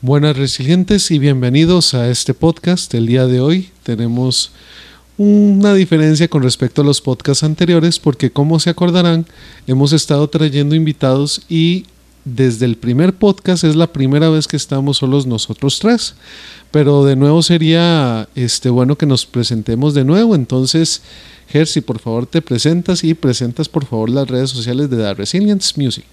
Buenas resilientes y bienvenidos a este podcast. El día de hoy tenemos una diferencia con respecto a los podcasts anteriores porque como se acordarán hemos estado trayendo invitados y desde el primer podcast es la primera vez que estamos solos nosotros tres. Pero de nuevo sería este, bueno que nos presentemos de nuevo. Entonces, Jersey, por favor te presentas y presentas por favor las redes sociales de The Resilience Music.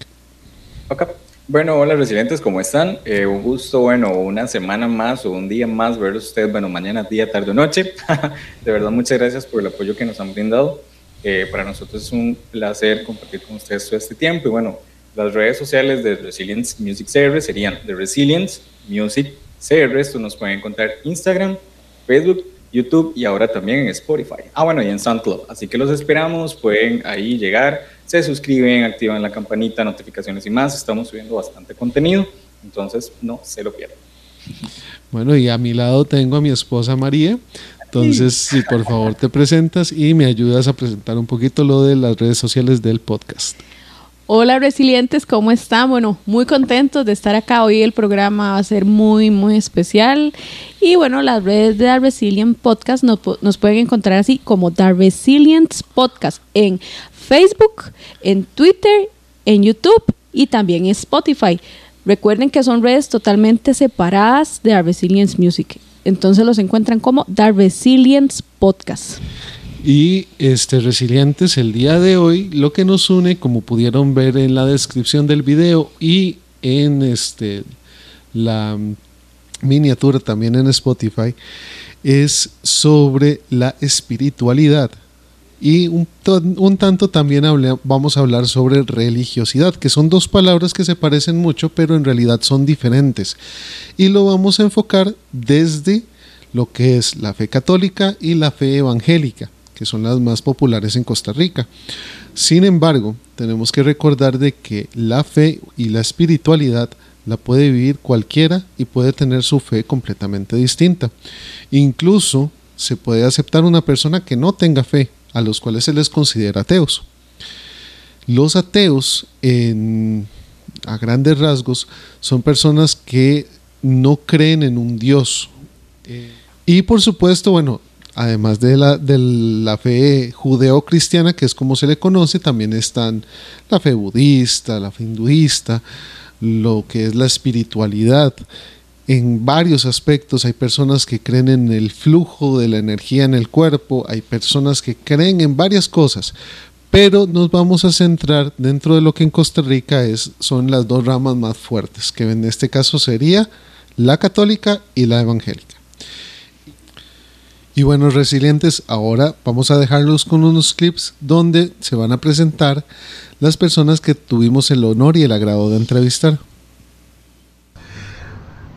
Ok. Bueno, hola resilientes, ¿cómo están? Eh, un gusto, bueno, una semana más o un día más verlos ustedes, bueno, mañana, día, tarde o noche. de verdad, muchas gracias por el apoyo que nos han brindado. Eh, para nosotros es un placer compartir con ustedes todo este tiempo. Y bueno, las redes sociales de Resilience Music CR serían The Resilience Music CR. Esto nos pueden encontrar Instagram, Facebook, YouTube y ahora también en Spotify. Ah, bueno, y en SoundCloud. Así que los esperamos, pueden ahí llegar se suscriben, activan la campanita, notificaciones y más. Estamos subiendo bastante contenido, entonces no se lo pierdan. Bueno, y a mi lado tengo a mi esposa María. Entonces, si por favor te presentas y me ayudas a presentar un poquito lo de las redes sociales del podcast. Hola resilientes, ¿cómo están? Bueno, muy contentos de estar acá. Hoy el programa va a ser muy, muy especial. Y bueno, las redes de The Resilient Podcast nos, nos pueden encontrar así como The Resilience Podcast en Facebook, en Twitter, en YouTube y también en Spotify. Recuerden que son redes totalmente separadas de The Resilience Music. Entonces los encuentran como The Resilience Podcast. Y este Resilientes, el día de hoy, lo que nos une, como pudieron ver en la descripción del video y en este la miniatura también en Spotify, es sobre la espiritualidad. Y un, tanto también vamos a hablar sobre religiosidad, que son dos palabras que se parecen mucho, pero en realidad son diferentes. Y lo vamos a enfocar desde lo que es la fe católica y la fe evangélica, que son las más populares en Costa Rica. Sin embargo, tenemos que recordar de que la fe y la espiritualidad la puede vivir cualquiera y puede tener su fe completamente distinta. Incluso se puede aceptar una persona que no tenga fe a los cuales se les considera ateos. Los ateos, a grandes rasgos, son personas que no creen en un Dios. y por supuesto, bueno, además de la, de la fe judeo-cristiana, que es como se le conoce, también están la fe budista, la fe hinduista, lo que es la espiritualidad en varios aspectos. Hay personas que creen en el flujo de la energía en el cuerpo, hay personas que creen en varias cosas, pero nos vamos a centrar dentro de lo que en Costa Rica es, son las dos ramas más fuertes, que en este caso sería la católica y la evangélica. Y bueno, resilientes, ahora vamos a dejarlos con unos clips donde se van a presentar las personas que tuvimos el honor y el agrado de entrevistar.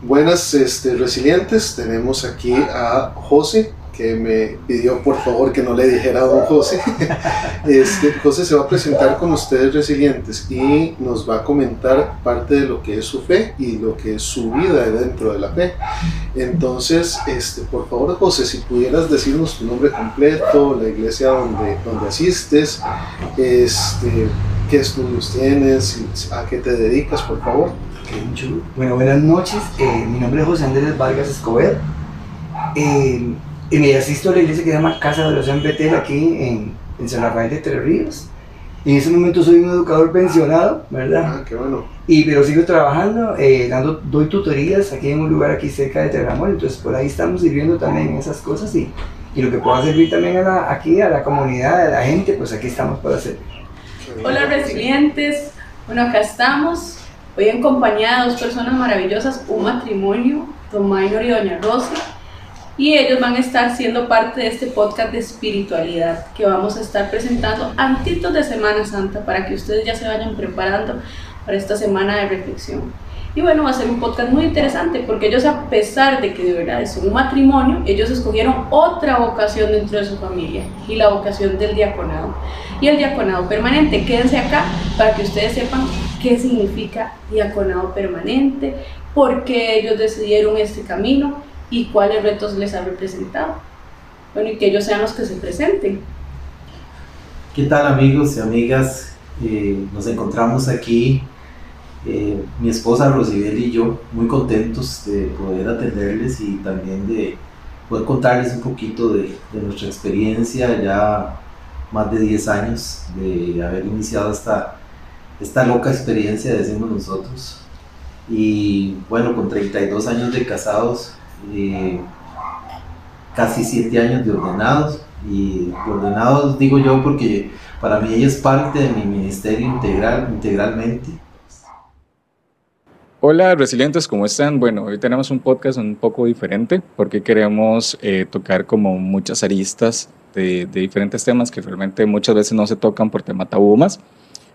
Buenas este, resilientes, tenemos aquí a José, que me pidió por favor que no le dijera a don José. Este, José se va a presentar con ustedes resilientes y nos va a comentar parte de lo que es su fe y lo que es su vida dentro de la fe. Entonces, este, por favor José, si pudieras decirnos tu nombre completo, la iglesia donde, donde asistes, este, qué estudios tienes, a qué te dedicas, por favor. Bueno, buenas noches. Eh, mi nombre es José Andrés Vargas Escobar. Eh, y me asisto a la iglesia que se llama Casa de los Betel aquí en, en San Rafael de Tres Ríos. En ese momento soy un educador pensionado, ¿verdad? Ah, qué bueno. Y, pero sigo trabajando, eh, dando, doy tutorías aquí en un lugar aquí cerca de Terramol, entonces por ahí estamos sirviendo también esas cosas y, y lo que pueda servir también a la, aquí a la comunidad, a la gente, pues aquí estamos para hacer. Hola resilientes, bueno acá estamos, Hoy en compañía de dos personas maravillosas, un matrimonio, Don Maynor y Doña Rosa, y ellos van a estar siendo parte de este podcast de espiritualidad que vamos a estar presentando antitos de Semana Santa para que ustedes ya se vayan preparando para esta semana de reflexión. Y bueno, va a ser un podcast muy interesante porque ellos a pesar de que de verdad es un matrimonio, ellos escogieron otra vocación dentro de su familia y la vocación del diaconado. Y el diaconado permanente, quédense acá para que ustedes sepan qué significa diaconado permanente, por qué ellos decidieron este camino y cuáles retos les ha representado. Bueno, y que ellos sean los que se presenten. ¿Qué tal amigos y amigas? Eh, nos encontramos aquí Eh, mi esposa Rosibel y yo muy contentos de poder atenderles y también de poder contarles un poquito de, nuestra experiencia ya más de 10 años de haber iniciado esta, esta loca experiencia, decimos nosotros. Y bueno, con 32 años de casados, eh, casi 7 años de ordenados. Y ordenados digo yo porque para mí ella es parte de mi ministerio integral, integralmente. Hola resilientes, ¿cómo están? Bueno, hoy tenemos un podcast un poco diferente porque queremos eh, tocar como muchas aristas de, diferentes temas que realmente muchas veces no se tocan por tema tabú más.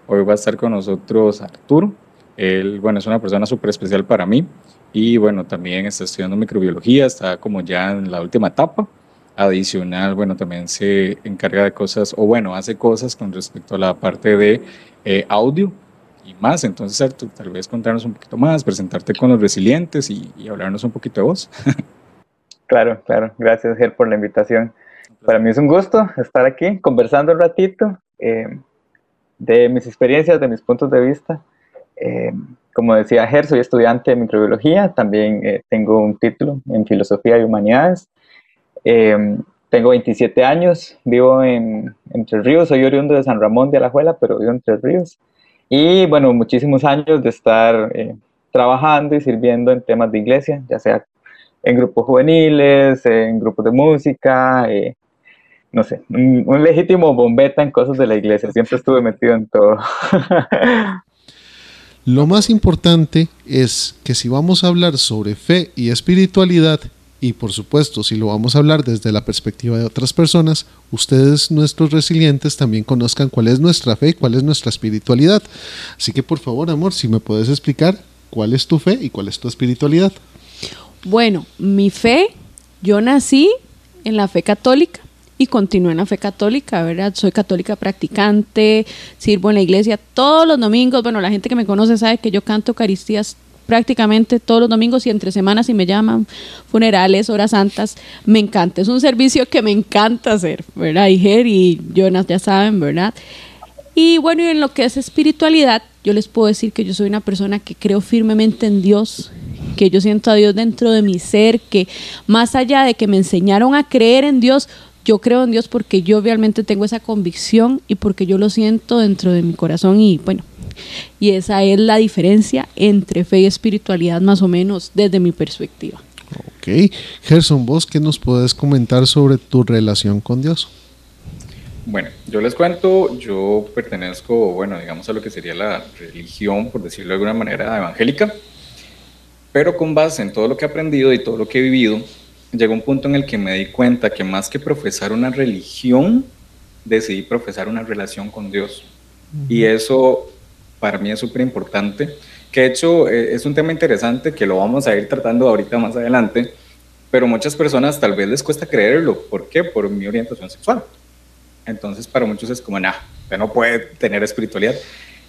Hoy va a estar con nosotros Arturo. Él, bueno, es una persona súper especial para mí y bueno, también está estudiando microbiología, está como ya en la última etapa. Adicional, bueno, también se encarga de cosas, o bueno, hace cosas con respecto a la parte de eh, audio y más. Entonces, tal vez contarnos un poquito más, presentarte con los resilientes y, hablarnos un poquito de vos. claro, claro. Gracias, Ger, por la invitación. Para mí es un gusto estar aquí conversando un ratito eh, de mis experiencias, de mis puntos de vista. Eh, como decía Ger, soy estudiante de microbiología, también eh, tengo un título en filosofía y humanidades. tengo 27 años, vivo en Entre Ríos, soy oriundo de San Ramón de Alajuela, pero vivo en Entre Ríos. Y bueno, muchísimos años de estar eh, trabajando y sirviendo en temas de iglesia, ya sea en grupos juveniles, en grupos de música, eh, no sé, un, legítimo bombeta en cosas de la iglesia. Siempre estuve metido en todo. Lo más importante es que si vamos a hablar sobre fe y espiritualidad, y por supuesto, si lo vamos a hablar desde la perspectiva de otras personas, ustedes, nuestros resilientes, también conozcan cuál es nuestra fe y cuál es nuestra espiritualidad. Así que por favor, amor, si me puedes explicar cuál es tu fe y cuál es tu espiritualidad. Bueno, mi fe, yo nací en la fe católica y continúo en la fe católica, ¿verdad? Soy católica practicante, sirvo en la iglesia todos los domingos. Bueno, la gente que me conoce sabe que yo canto Eucaristías prácticamente todos los domingos y entre semanas y me llaman funerales, horas santas, me encanta. Es un servicio que me encanta hacer, ¿verdad? Y Ger Jonas ya saben, ¿verdad? Y bueno, y en lo que es espiritualidad, yo les puedo decir que yo soy una persona que creo firmemente en Dios, que yo siento a Dios dentro de mi ser, que más allá de que me enseñaron a creer en Dios, yo creo en Dios porque yo realmente tengo esa convicción y porque yo lo siento dentro de mi corazón y bueno, y esa es la diferencia entre fe y espiritualidad más o menos desde mi perspectiva. Ok, Gerson, vos qué nos puedes comentar sobre tu relación con Dios? Bueno, yo les cuento, yo pertenezco, bueno, digamos a lo que sería la religión, por decirlo de alguna manera, evangélica, pero con base en todo lo que he aprendido y todo lo que he vivido, llegó un punto en el que me di cuenta que más que profesar una religión, decidí profesar una relación con Dios. Y eso para mí es súper importante, que de hecho eh, es un tema interesante que lo vamos a ir tratando ahorita más adelante, pero muchas personas tal vez les cuesta creerlo. ¿Por qué? Por mi orientación sexual. Entonces para muchos es como, nah, usted no puede tener espiritualidad.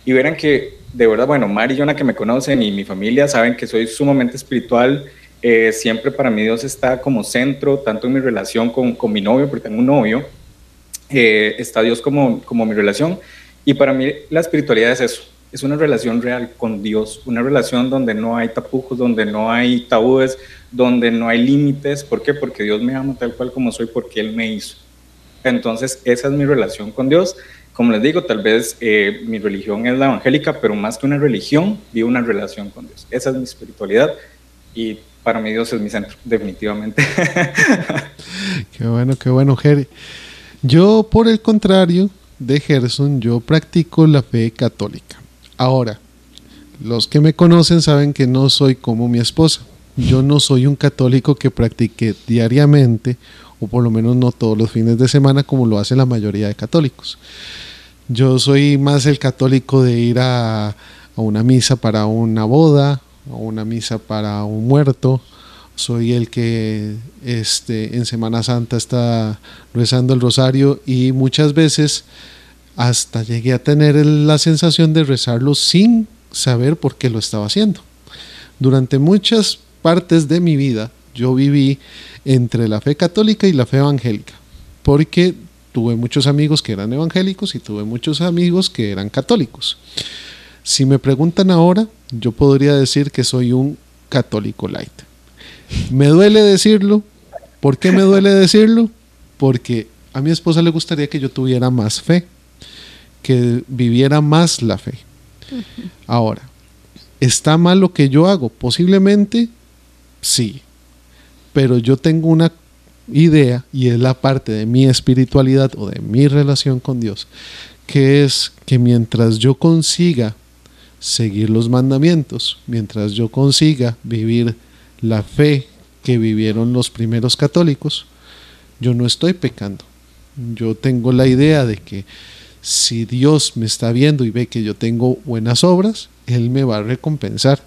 Y verán que, de verdad, bueno, Mari y Jonah que me conocen y mi familia saben que soy sumamente espiritual. Eh, siempre para mí Dios está como centro, tanto en mi relación con, con mi novio, porque tengo un novio, eh, está Dios como, como mi relación. Y para mí la espiritualidad es eso, es una relación real con Dios, una relación donde no hay tapujos, donde no hay tabúes, donde no hay límites. ¿Por qué? Porque Dios me ama tal cual como soy, porque Él me hizo. Entonces, esa es mi relación con Dios. Como les digo, tal vez eh, mi religión es la evangélica, pero más que una religión, vivo una relación con Dios. Esa es mi espiritualidad y para mí Dios es mi centro, definitivamente. qué bueno, qué bueno, Jerry. Yo, por el contrario de Gerson, yo practico la fe católica. Ahora, los que me conocen saben que no soy como mi esposa. Yo no soy un católico que practique diariamente, o por lo menos no todos los fines de semana como lo hace la mayoría de católicos. Yo soy más el católico de ir a, una misa para una boda, a una misa para un muerto. Soy el que este, en Semana Santa está rezando el rosario y muchas veces hasta llegué a tener la sensación de rezarlo sin saber por qué lo estaba haciendo. Durante muchas partes de mi vida yo viví entre la fe católica y la fe evangélica, porque tuve muchos amigos que eran evangélicos y tuve muchos amigos que eran católicos. Si me preguntan ahora, yo podría decir que soy un católico light. Me duele decirlo. ¿Por qué me duele decirlo? Porque a mi esposa le gustaría que yo tuviera más fe, que viviera más la fe. Ahora, ¿está mal lo que yo hago? Posiblemente sí, pero yo tengo una idea y es la parte de mi espiritualidad o de mi relación con Dios, que es que mientras yo consiga seguir los mandamientos, mientras yo consiga vivir la fe que vivieron los primeros católicos, yo no estoy pecando. Yo tengo la idea de que si Dios me está viendo y ve que yo tengo buenas obras, Él me va a recompensar,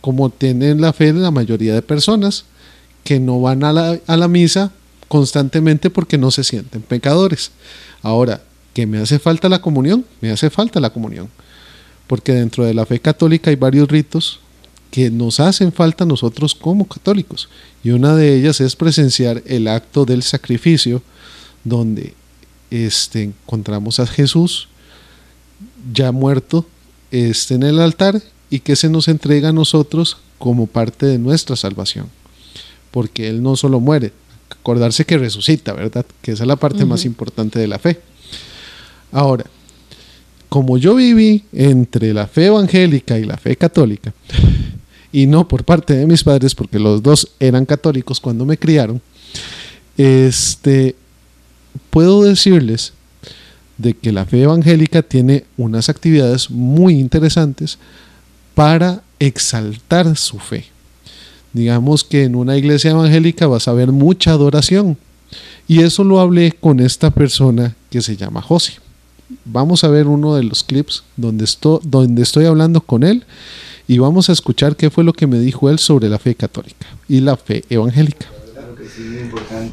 como tienen la fe la mayoría de personas que no van a la, a la misa constantemente porque no se sienten pecadores. Ahora, ¿que me hace falta la comunión? Me hace falta la comunión. Porque dentro de la fe católica hay varios ritos que nos hacen falta nosotros como católicos. Y una de ellas es presenciar el acto del sacrificio, donde este, encontramos a Jesús ya muerto este, en el altar y que se nos entrega a nosotros como parte de nuestra salvación. Porque Él no solo muere, acordarse que resucita, ¿verdad? Que esa es la parte más importante de la fe. Ahora, como yo viví entre la fe evangélica y la fe católica, y no por parte de mis padres, porque los dos eran católicos cuando me criaron, este, puedo decirles de que la fe evangélica tiene unas actividades muy interesantes para exaltar su fe. Digamos que en una iglesia evangélica vas a ver mucha adoración. Y eso lo hablé con esta persona que se llama José. Vamos a ver uno de los clips donde, estoy, donde estoy hablando con él y vamos a escuchar qué fue lo que me dijo él sobre la fe católica y la fe evangélica.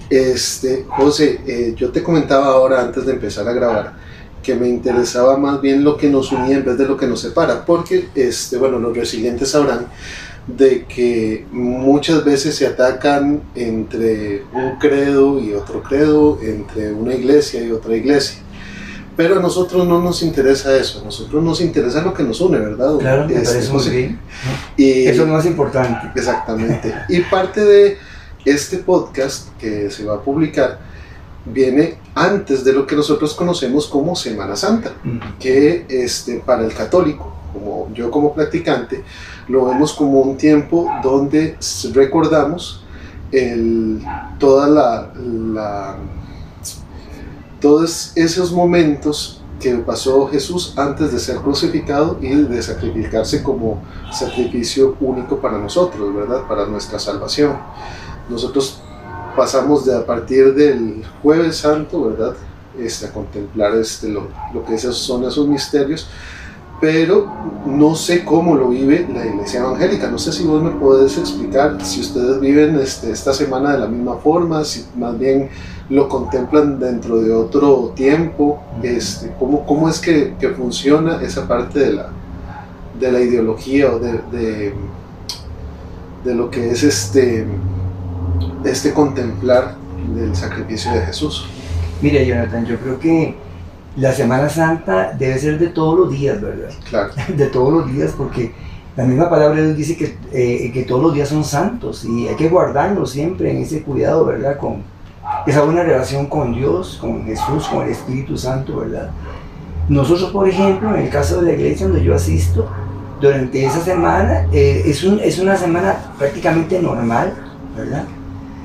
Este, José, eh, yo te comentaba ahora antes de empezar a grabar que me interesaba más bien lo que nos unía en vez de lo que nos separa, porque este, bueno, los resilientes sabrán de que muchas veces se atacan entre un credo y otro credo, entre una iglesia y otra iglesia. Pero a nosotros no nos interesa eso, a nosotros nos interesa lo que nos une, ¿verdad? Claro, me Este, parece muy bien. Y, Eso es lo más importante. Exactamente. Y parte de este podcast que se va a publicar viene antes de lo que nosotros conocemos como Semana Santa, que este, para el católico, como yo como practicante, lo vemos como un tiempo donde recordamos el, toda la, la- todos esos momentos que pasó Jesús antes de ser crucificado y de sacrificarse como sacrificio único para nosotros, ¿verdad? Para nuestra salvación. Nosotros pasamos de a partir del jueves santo, ¿verdad? Este, a contemplar este, lo, lo que esos son esos misterios, pero no sé cómo lo vive la iglesia evangélica. No sé si vos me podés explicar si ustedes viven este, esta semana de la misma forma, si más bien lo contemplan dentro de otro tiempo, este, cómo, cómo es que, que funciona esa parte de la, de la ideología o de, de, de lo que es este, este contemplar del sacrificio de Jesús. Mira, Jonathan, yo creo que la Semana Santa debe ser de todos los días, ¿verdad? Claro, De todos los días, porque la misma palabra de Dios dice que, eh, que todos los días son santos y hay que guardarlos siempre en ese cuidado, ¿verdad? Con esa buena relación con Dios, con Jesús, con el Espíritu Santo, ¿verdad? Nosotros, por ejemplo, en el caso de la iglesia donde yo asisto, durante esa semana, eh, es, un- es una semana prácticamente normal, ¿verdad?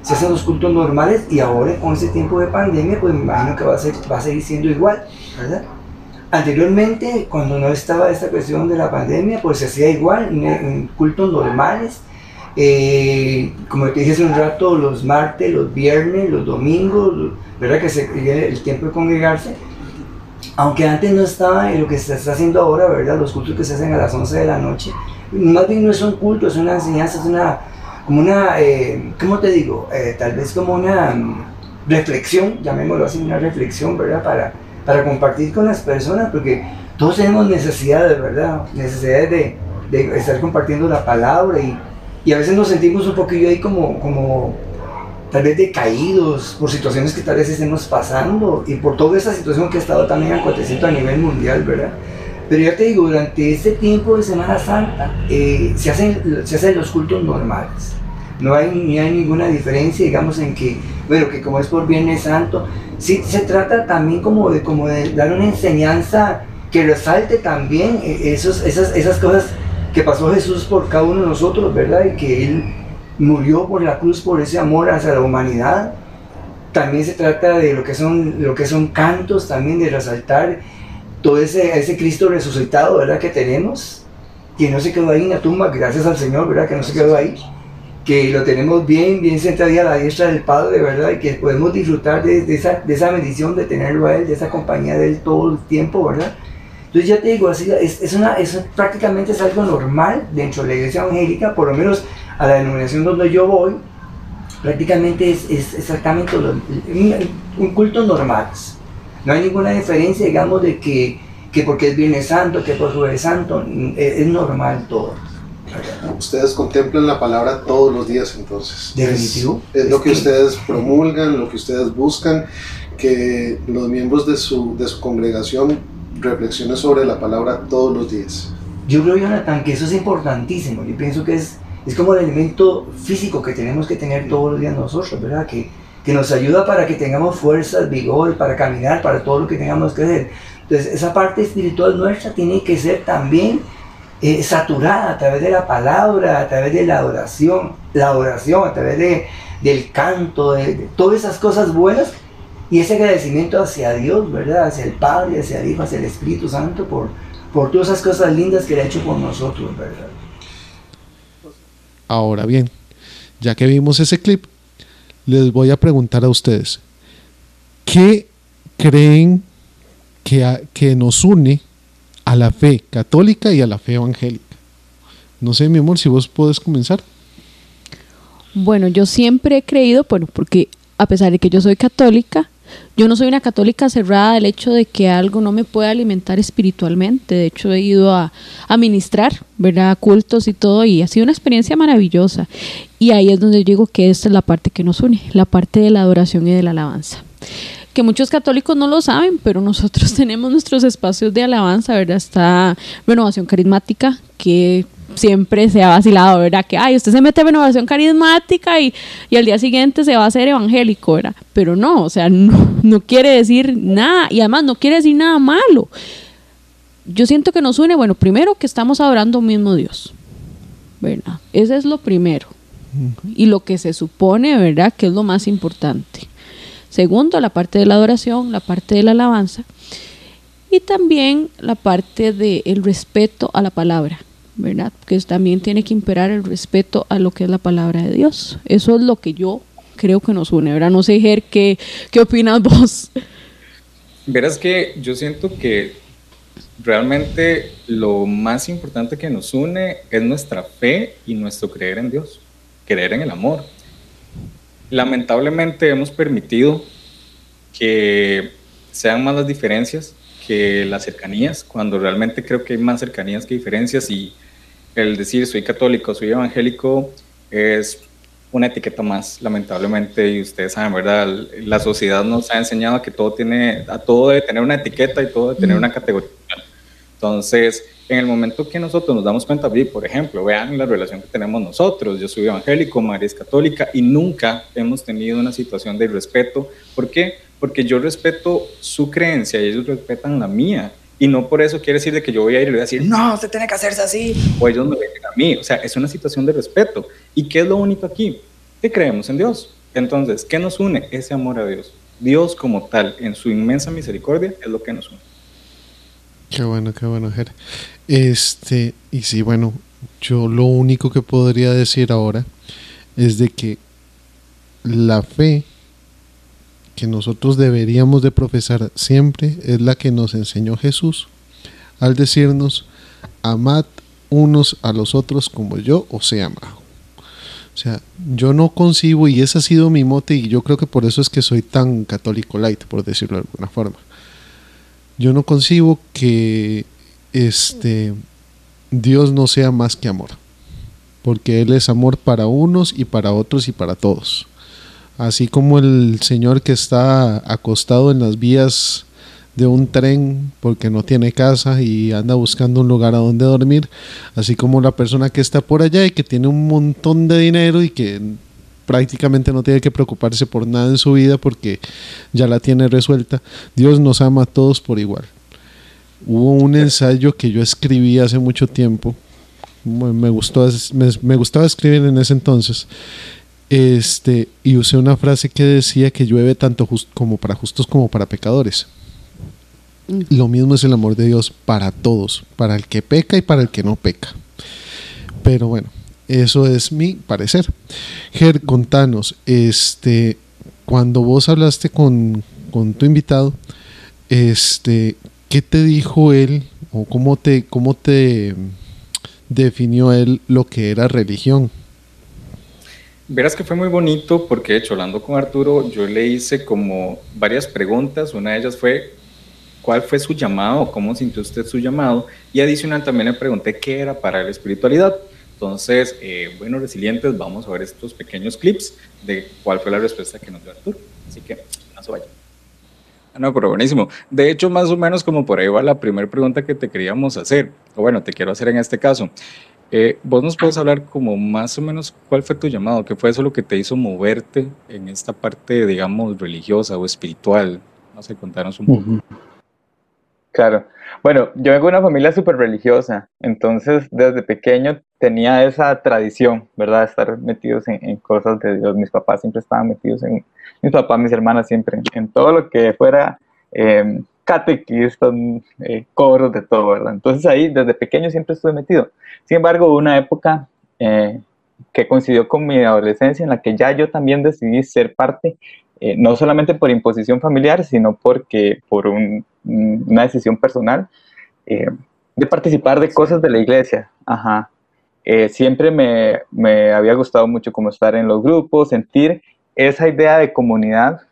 Se hacen los cultos normales y ahora con ese tiempo de pandemia, pues me imagino que va a, ser, va a seguir siendo igual, ¿verdad? Anteriormente, cuando no estaba esta cuestión de la pandemia, pues se hacía igual, en, cultos normales. Eh, como te dije hace un rato, los martes, los viernes, los domingos, ¿verdad? Que se el tiempo de congregarse. Aunque antes no estaba en lo que se está haciendo ahora, ¿verdad? Los cultos que se hacen a las 11 de la noche. Más bien no es un culto, es una enseñanza, es una, como una, eh, ¿cómo te digo? Eh, tal vez como una mm, reflexión, llamémoslo así, una reflexión, ¿verdad? Para, para compartir con las personas, porque todos tenemos necesidades, ¿verdad? Necesidades de, de estar compartiendo la palabra y, y a veces nos sentimos un poquillo ahí como, como tal vez decaídos por situaciones que tal vez estemos pasando y por toda esa situación que ha estado también aconteciendo a nivel mundial, ¿verdad? Pero ya te digo, durante este tiempo de Semana Santa eh, se, hacen, se hacen los cultos normales. No hay, ni hay ninguna diferencia, digamos, en que, bueno, que como es por Viernes Santo, sí se trata también como de, como de dar una enseñanza que resalte también eh, esos, esas, esas cosas que pasó Jesús por cada uno de nosotros, ¿verdad? Y que Él murió por la cruz, por ese amor hacia la humanidad. También se trata de lo que son, lo que son cantos, también de resaltar todo ese, ese Cristo resucitado, ¿verdad? Que tenemos, que no se quedó ahí en la tumba, gracias al Señor, ¿verdad? Que no se quedó ahí, que lo tenemos bien, bien sentado a la diestra del Padre, ¿verdad? Y que podemos disfrutar de, esa, de esa bendición de tenerlo a Él, de esa compañía de Él todo el tiempo, ¿verdad? Entonces ya te digo, así, es, es, una, es prácticamente es algo normal dentro de la iglesia evangélica, por lo menos a la denominación donde yo voy, prácticamente es, es exactamente un culto normal. No hay ninguna diferencia, digamos, de que, que porque es Viernes Santo, que por Jueves Santo, es, es normal todo. Ustedes contemplan la palabra todos los días entonces. Definitivo. Es, es lo que ustedes promulgan, lo que ustedes buscan, que los miembros de su, de su congregación reflexiones sobre la palabra todos los días. Yo creo, Jonathan, que eso es importantísimo. Yo pienso que es, es como el elemento físico que tenemos que tener todos los días nosotros, ¿verdad? Que, que nos ayuda para que tengamos fuerzas, vigor, para caminar, para todo lo que tengamos que hacer. Entonces, esa parte espiritual nuestra tiene que ser también eh, saturada a través de la palabra, a través de la adoración, la oración, a través de, del canto, de, de todas esas cosas buenas y ese agradecimiento hacia Dios, ¿verdad? Hacia el Padre, hacia el Hijo, hacia el Espíritu Santo, por, por todas esas cosas lindas que Él ha hecho por nosotros, ¿verdad? Ahora bien, ya que vimos ese clip, les voy a preguntar a ustedes, ¿qué creen que, que nos une a la fe católica y a la fe evangélica? No sé, mi amor, si vos podés comenzar. Bueno, yo siempre he creído, porque a pesar de que yo soy católica, yo no soy una católica cerrada del hecho de que algo no me pueda alimentar espiritualmente. De hecho, he ido a, a ministrar, ¿verdad? cultos y todo, y ha sido una experiencia maravillosa. Y ahí es donde yo digo que esta es la parte que nos une, la parte de la adoración y de la alabanza que muchos católicos no lo saben, pero nosotros tenemos nuestros espacios de alabanza, ¿verdad? Está Renovación Carismática, que siempre se ha vacilado, ¿verdad? Que, ay, usted se mete en renovación carismática y, y al día siguiente se va a hacer evangélico, ¿verdad? Pero no, o sea, no, no quiere decir nada y además no quiere decir nada malo. Yo siento que nos une, bueno, primero que estamos adorando un mismo Dios, ¿verdad? Ese es lo primero. Y lo que se supone, ¿verdad? Que es lo más importante. Segundo, la parte de la adoración, la parte de la alabanza. Y también la parte del respeto a la palabra, ¿verdad? Que también tiene que imperar el respeto a lo que es la palabra de Dios. Eso es lo que yo creo que nos une, ¿verdad? No sé, Ger, ¿qué, qué opinas vos? Verás que yo siento que realmente lo más importante que nos une es nuestra fe y nuestro creer en Dios, creer en el amor lamentablemente hemos permitido que sean más las diferencias que las cercanías, cuando realmente creo que hay más cercanías que diferencias y el decir soy católico, soy evangélico es una etiqueta más, lamentablemente, y ustedes saben, ¿verdad? La sociedad nos ha enseñado que todo tiene, a todo debe tener una etiqueta y todo debe tener una categoría. Entonces, en el momento que nosotros nos damos cuenta, por ejemplo, vean la relación que tenemos nosotros, yo soy evangélico, María es católica y nunca hemos tenido una situación de respeto. ¿Por qué? Porque yo respeto su creencia y ellos respetan la mía. Y no por eso quiere decir de que yo voy a ir y voy a decir, no, usted tiene que hacerse así. O ellos me ven a mí. O sea, es una situación de respeto. ¿Y qué es lo único aquí? Que creemos en Dios. Entonces, ¿qué nos une? Ese amor a Dios. Dios como tal, en su inmensa misericordia, es lo que nos une. Qué bueno, qué bueno, Ger. Este, y sí, bueno, yo lo único que podría decir ahora es de que la fe que nosotros deberíamos de profesar siempre es la que nos enseñó Jesús al decirnos, amad unos a los otros como yo os he amado. O sea, yo no concibo, y ese ha sido mi mote, y yo creo que por eso es que soy tan católico light, por decirlo de alguna forma. Yo no concibo que este Dios no sea más que amor, porque Él es amor para unos y para otros y para todos. Así como el Señor que está acostado en las vías de un tren porque no tiene casa y anda buscando un lugar a donde dormir, así como la persona que está por allá y que tiene un montón de dinero y que prácticamente no tiene que preocuparse por nada en su vida porque ya la tiene resuelta. Dios nos ama a todos por igual. Hubo un ensayo que yo escribí hace mucho tiempo, me, gustó, me, gustaba escribir en ese entonces, este, y usé una frase que decía que llueve tanto como para justos como para pecadores. Lo mismo es el amor de Dios para todos, para el que peca y para el que no peca. Pero bueno, eso es mi parecer. Ger, contanos, este, cuando vos hablaste con, con tu invitado, este, ¿qué te dijo él o cómo te, cómo te definió él lo que era religión? Verás que fue muy bonito porque, de hecho, hablando con Arturo, yo le hice como varias preguntas. Una de ellas fue, ¿cuál fue su llamado? ¿Cómo sintió usted su llamado? Y adicional también le pregunté qué era para la espiritualidad. Entonces, eh, bueno, resilientes, vamos a ver estos pequeños clips de cuál fue la respuesta que nos dio Arturo. Así que no se. Ah, no, pero buenísimo. De hecho, más o menos como por ahí va la primera pregunta que te queríamos hacer, o bueno, te quiero hacer en este caso. Eh, ¿Vos nos puedes hablar como más o menos cuál fue tu llamado? ¿Qué fue eso lo que te hizo moverte en esta parte, digamos, religiosa o espiritual? No sé, contanos un poco. Claro. Bueno, yo vengo de una familia súper religiosa, entonces desde pequeño tenía esa tradición, ¿verdad? Estar metidos en, cosas de Dios. Mis papás siempre estaban metidos en, mis papás, mis hermanas siempre, en todo lo que fuera eh, catequistas, eh, coros, de todo, ¿verdad? Entonces ahí desde pequeño siempre estuve metido. Sin embargo, hubo una época eh, que coincidió con mi adolescencia en la que ya yo también decidí ser parte, eh, no solamente por imposición familiar, sino porque por una decisión personal de participar de cosas de la iglesia. Ajá. siempre me, me, había gustado mucho como estar en los grupos, sentir esa idea de comunidad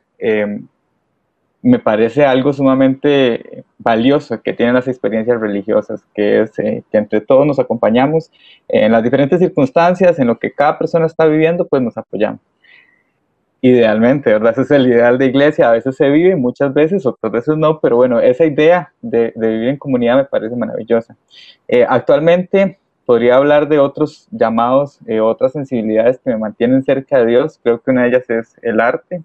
me parece algo sumamente valioso que tienen las experiencias religiosas, que es eh, que entre todos nos acompañamos en las diferentes circunstancias, en lo que cada persona está viviendo, pues nos apoyamos. Idealmente, ¿verdad? Ese es el ideal de iglesia, a veces se vive, muchas veces, otras veces no, pero bueno, esa idea de, vivir en comunidad me parece maravillosa. Eh, actualmente podría hablar de otros llamados, eh, otras sensibilidades que me mantienen cerca de Dios, creo que una de ellas es el arte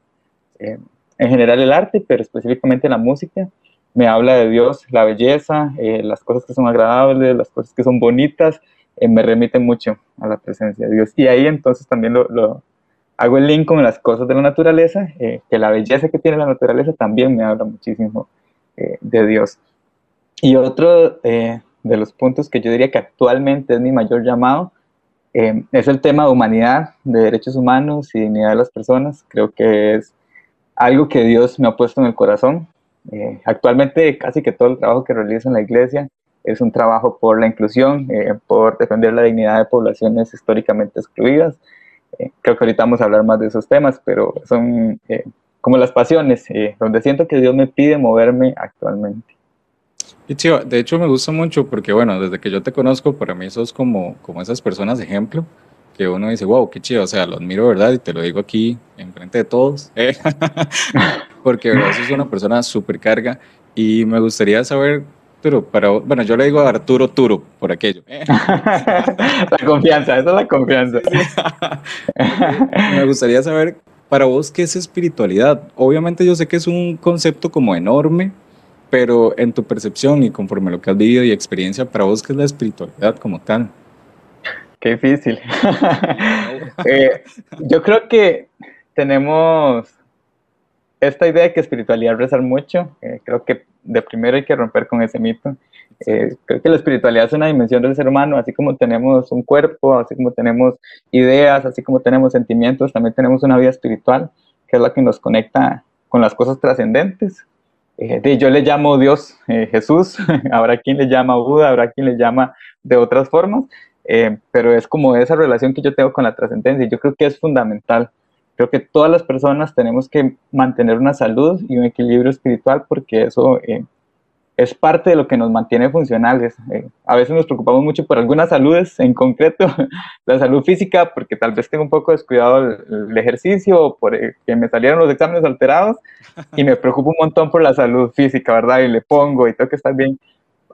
en general el arte, pero específicamente la música, me habla de Dios, la belleza, eh, las cosas que son agradables, las cosas que son bonitas, eh, me remiten mucho a la presencia de Dios. Y ahí entonces también lo, hago el link con las cosas de la naturaleza, eh, que la belleza que tiene la naturaleza también me habla muchísimo de Dios. Y otro de los puntos que yo diría que actualmente es mi mayor llamado, es el tema de humanidad, de derechos humanos y dignidad de las personas. Creo que es algo que Dios me ha puesto en el corazón. Eh, actualmente casi que todo el trabajo que realizo en la iglesia es un trabajo por la inclusión, eh, por defender la dignidad de poblaciones históricamente excluidas. Eh, creo que ahorita vamos a hablar más de esos temas, pero son como las pasiones, donde siento que Dios me pide moverme actualmente. Y chido, de hecho me gusta mucho porque, bueno, desde que yo te conozco, para mí sos como, como esas personas de ejemplo que uno dice, wow, qué chido, o sea, lo admiro, ¿verdad? Y te lo digo aquí, enfrente de todos, ¿eh? porque, ¿verdad? es una persona súper carga y me gustaría saber, pero para, bueno, yo le digo a Arturo Turo por aquello. ¿eh? la confianza, esa es la confianza. me gustaría saber, para vos, ¿qué es espiritualidad? Obviamente yo sé que es un concepto como enorme, pero en tu percepción y conforme lo que has vivido y experiencia, para vos, ¿qué es la espiritualidad como tal? Qué difícil. Eh, yo creo que tenemos esta idea de que espiritualidad es rezar mucho. Eh, creo que de primero hay que romper con ese mito. Eh, creo que la espiritualidad es una dimensión del ser humano, así como tenemos un cuerpo, así como tenemos ideas, así como tenemos sentimientos, también tenemos una vida espiritual, que es la que nos conecta con las cosas trascendentes. yo le llamo Dios Jesús, habrá quien le llama Buda, habrá quien le llama de otras formas, eh, pero es como esa relación que yo tengo con la trascendencia y yo creo que es fundamental. Creo que todas las personas tenemos que mantener una salud y un equilibrio espiritual porque eso eh, es parte de lo que nos mantiene funcionales. Eh, a veces nos preocupamos mucho por algunas saludes, en concreto la salud física, porque tal vez tengo un poco descuidado el, el ejercicio o por eh, me salieron los exámenes alterados y me preocupo un montón por la salud física, ¿verdad? Y le pongo y tengo que estar bien.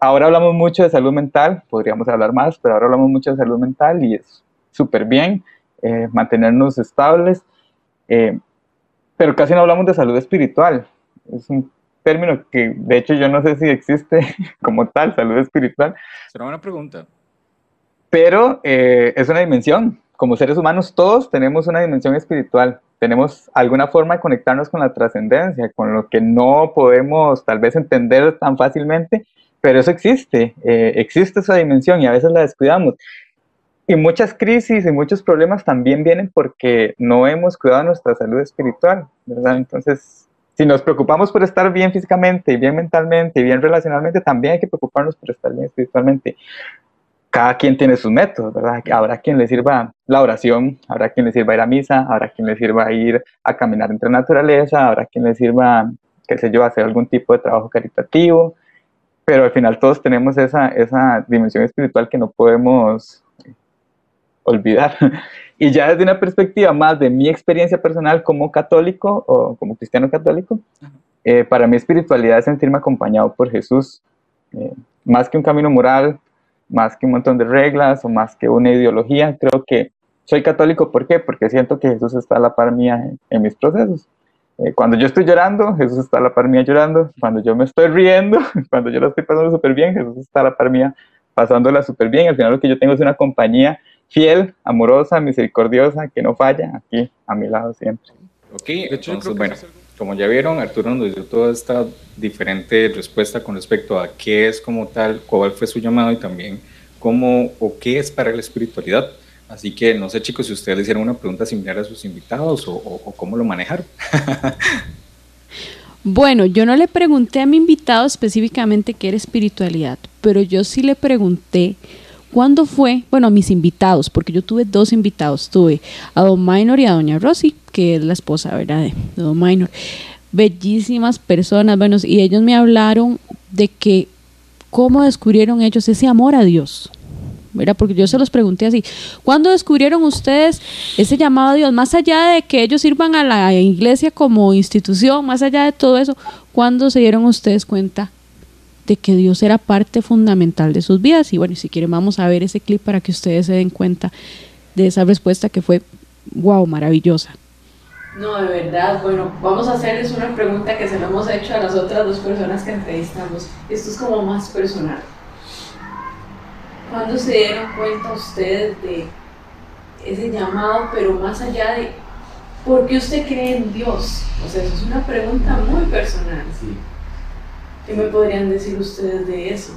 Ahora hablamos mucho de salud mental, podríamos hablar más, pero ahora hablamos mucho de salud mental y es súper bien eh, mantenernos estables, pero casi no hablamos de salud espiritual. Es un término que de hecho yo no sé si existe como tal, salud espiritual. Será una pregunta. Pero eh, es una dimensión. Como seres humanos todos tenemos una dimensión espiritual. Tenemos alguna forma de conectarnos con la trascendencia, con lo que no podemos tal vez entender tan fácilmente, pero eso existe, eh, existe esa dimensión y a veces la descuidamos. Y muchas crisis y muchos problemas también vienen porque no hemos cuidado nuestra salud espiritual. Entonces, si nos preocupamos por estar bien físicamente, bien mentalmente, bien relacionalmente, también hay que preocuparnos por estar bien espiritualmente. Cada quien tiene sus métodos, ¿verdad? Habrá quien le sirva la oración, habrá quien le sirva ir a misa, habrá quien le sirva ir a caminar entre naturaleza, habrá quien le sirva, qué sé yo, hacer algún tipo de trabajo caritativo, pero al final todos tenemos esa, esa dimensión espiritual que no podemos olvidar. Y ya desde una perspectiva más de mi experiencia personal como católico o como cristiano católico, eh, para mi espiritualidad es sentirme acompañado por Jesús, eh, más que un camino moral, más que un montón de reglas o más que una ideología, creo que soy católico, ¿por qué? Porque siento que Jesús está a la par mía en, mis procesos. Eh, cuando yo estoy llorando, Jesús está a la par mía llorando. Cuando yo me estoy riendo, cuando yo lo estoy pasando súper bien, Jesús está a la par mía pasándola súper bien. Al final lo que yo tengo es una compañía fiel, amorosa, misericordiosa, que no falla, aquí a mi lado siempre. Ok, entonces, bueno, como ya vieron, Arturo nos dio toda esta diferente respuesta con respecto a qué es como tal, cuál fue su llamado y también cómo o qué es para la espiritualidad. Así que no sé, chicos, si ustedes le hicieron una pregunta similar a sus invitados o, cómo lo manejaron. bueno, yo no le pregunté a mi invitado específicamente qué era espiritualidad, pero yo sí le pregunté ¿Cuándo fue? Bueno, a mis invitados, porque yo tuve dos invitados. Tuve a Don Minor y a Doña Rosy, que es la esposa, ¿verdad? De, Don Minor. Bellísimas personas, bueno, y ellos me hablaron de que cómo descubrieron ellos ese amor a Dios. ¿Verdad? Porque yo se los pregunté así, ¿cuándo descubrieron ustedes ese llamado a Dios? Más allá de que ellos sirvan a la iglesia como institución, más allá de todo eso, ¿cuándo se dieron ustedes cuenta de que Dios era parte fundamental de sus vidas. Y bueno, si quieren vamos a ver ese clip para que ustedes se den cuenta de esa respuesta que fue, wow, maravillosa. No, de verdad, bueno, vamos a hacerles una pregunta que se lo hemos hecho a las otras dos personas que entrevistamos. Esto es como más personal. ¿Cuándo se dieron cuenta ustedes de ese llamado, pero más allá de por qué usted cree en Dios? O sea, eso es una pregunta muy personal. Sí. ¿Qué me podrían decir ustedes de eso?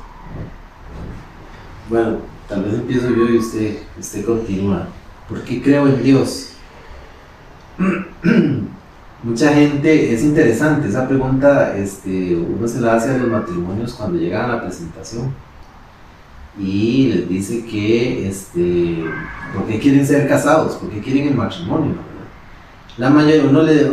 Bueno, tal vez empiezo yo y usted, usted continúa. ¿Por qué creo en Dios? Mucha gente, es interesante, esa pregunta este, uno se la hace a los matrimonios cuando llegan a la presentación y les dice que, este, ¿por qué quieren ser casados? ¿Por qué quieren el matrimonio? La mayoría, uno le,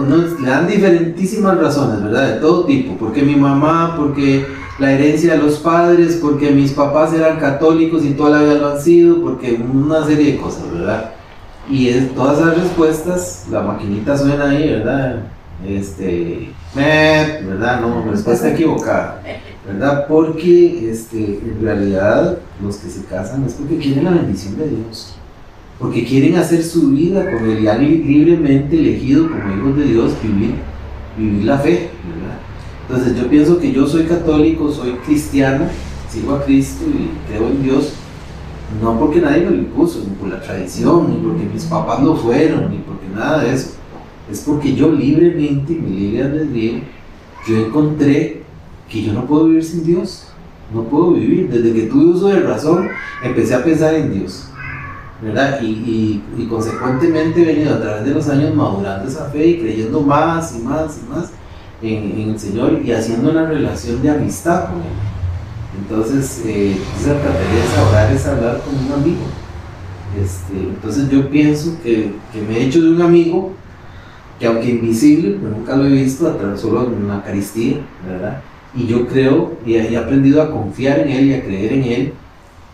dan diferentísimas razones, ¿verdad? De todo tipo. Porque mi mamá, porque la herencia de los padres, porque mis papás eran católicos y toda la vida lo han sido, porque una serie de cosas, ¿verdad? Y todas esas respuestas, la maquinita suena ahí, ¿verdad? Este, ¿verdad? No, respuesta equivocada, ¿verdad? Porque este, en realidad los que se casan es porque quieren la bendición de Dios porque quieren hacer su vida con el ya libremente elegido como hijos de Dios, vivir, vivir la fe, ¿verdad? Entonces yo pienso que yo soy católico, soy cristiano, sigo a Cristo y creo en Dios, no porque nadie me lo impuso, ni por la tradición, ni porque mis papás lo fueron, ni porque nada de eso. Es porque yo libremente, mi libre albedrío, yo encontré que yo no puedo vivir sin Dios. No puedo vivir. Desde que tuve uso de razón, empecé a pensar en Dios ¿verdad? Y, y, consecuentemente he venido a través de los años madurando esa fe y creyendo más y más y más en, en el Señor y haciendo una relación de amistad con Él. Entonces, eh, Santa Teresa, orar es hablar con un amigo. Este, entonces yo pienso que, que, me he hecho de un amigo que aunque invisible, nunca lo he visto, a través, solo en una Eucaristía, ¿verdad? Y yo creo y he aprendido a confiar en Él y a creer en Él,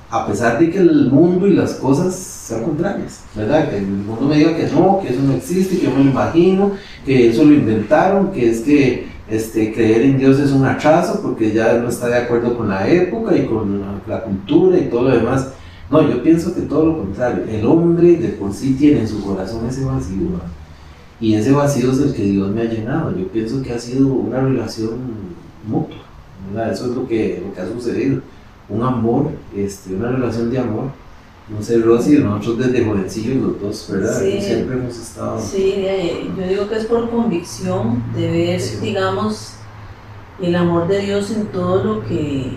a pesar de que el mundo y las cosas sean contrarias, ¿verdad? Que el mundo me diga que no, que eso no existe, que yo me lo imagino, que eso lo inventaron, que es que este, creer en Dios es un atraso porque ya no está de acuerdo con la época y con la, cultura y todo lo demás. No, yo pienso que todo lo contrario. El hombre de por sí tiene en su corazón ese vacío. Y ese vacío es el que Dios me ha llenado. Yo pienso que ha sido una relación mutua. Eso es lo que, lo que ha sucedido. Un amor, este, una relación de amor. No sé, Rosy, nosotros desde jovencillos los dos, ¿verdad? Sí, Siempre hemos estado... Sí, yo digo que es por convicción de ver, digamos, el amor de Dios en todo lo que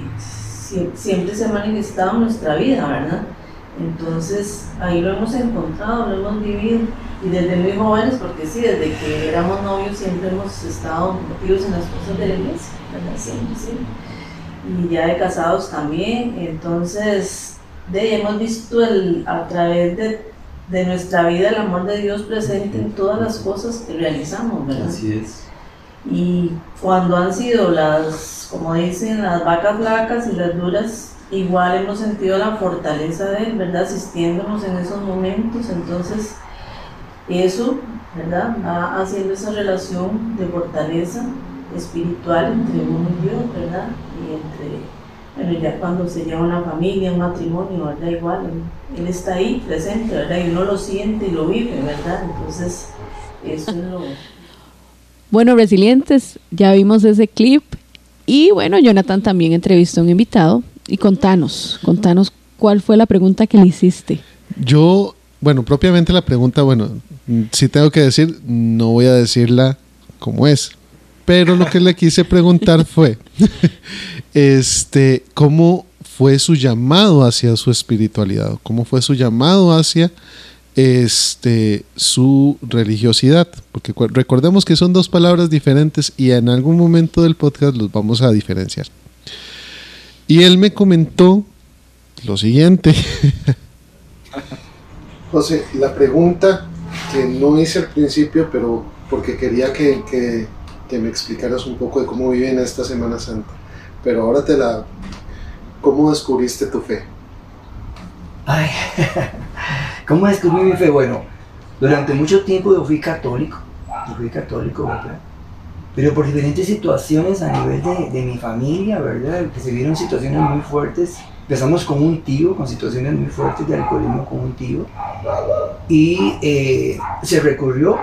siempre se ha manifestado en nuestra vida, ¿verdad? Entonces, ahí lo hemos encontrado, lo hemos vivido. Y desde muy jóvenes, porque sí, desde que éramos novios siempre hemos estado metidos en las cosas de la iglesia, ¿verdad? Siempre, siempre. Y ya de casados también. Entonces, de, hemos visto el, a través de, de nuestra vida el amor de Dios presente en todas las cosas que realizamos, ¿verdad? Así es. Y cuando han sido las, como dicen, las vacas flacas y las duras, igual hemos sentido la fortaleza de Él, ¿verdad? Asistiéndonos en esos momentos. Entonces, eso, ¿verdad? Va haciendo esa relación de fortaleza espiritual entre uno y Dios, ¿verdad? Y entre, bueno, ya cuando se lleva una familia, un matrimonio, ¿verdad? Igual, él, está ahí presente, ¿verdad? Y uno lo siente y lo vive, ¿verdad? Entonces, eso es lo... Bueno, resilientes, ya vimos ese clip y bueno, Jonathan también entrevistó a un invitado y contanos, contanos cuál fue la pregunta que le hiciste. Yo, bueno, propiamente la pregunta, bueno, si tengo que decir, no voy a decirla como es, pero lo que le quise preguntar fue, este, ¿cómo fue su llamado hacia su espiritualidad? ¿Cómo fue su llamado hacia este, su religiosidad? Porque recordemos que son dos palabras diferentes y en algún momento del podcast los vamos a diferenciar. Y él me comentó lo siguiente. José, la pregunta que no hice al principio, pero porque quería que, que que me explicaras un poco de cómo viven esta Semana Santa. Pero ahora te la... ¿Cómo descubriste tu fe? Ay, ¿cómo descubrí mi fe? Bueno, durante mucho tiempo yo fui católico, yo fui católico, ¿verdad? Pero por diferentes situaciones a nivel de, de mi familia, ¿verdad? Que se vieron situaciones muy fuertes. Empezamos con un tío, con situaciones muy fuertes de alcoholismo con un tío. Y eh, se recurrió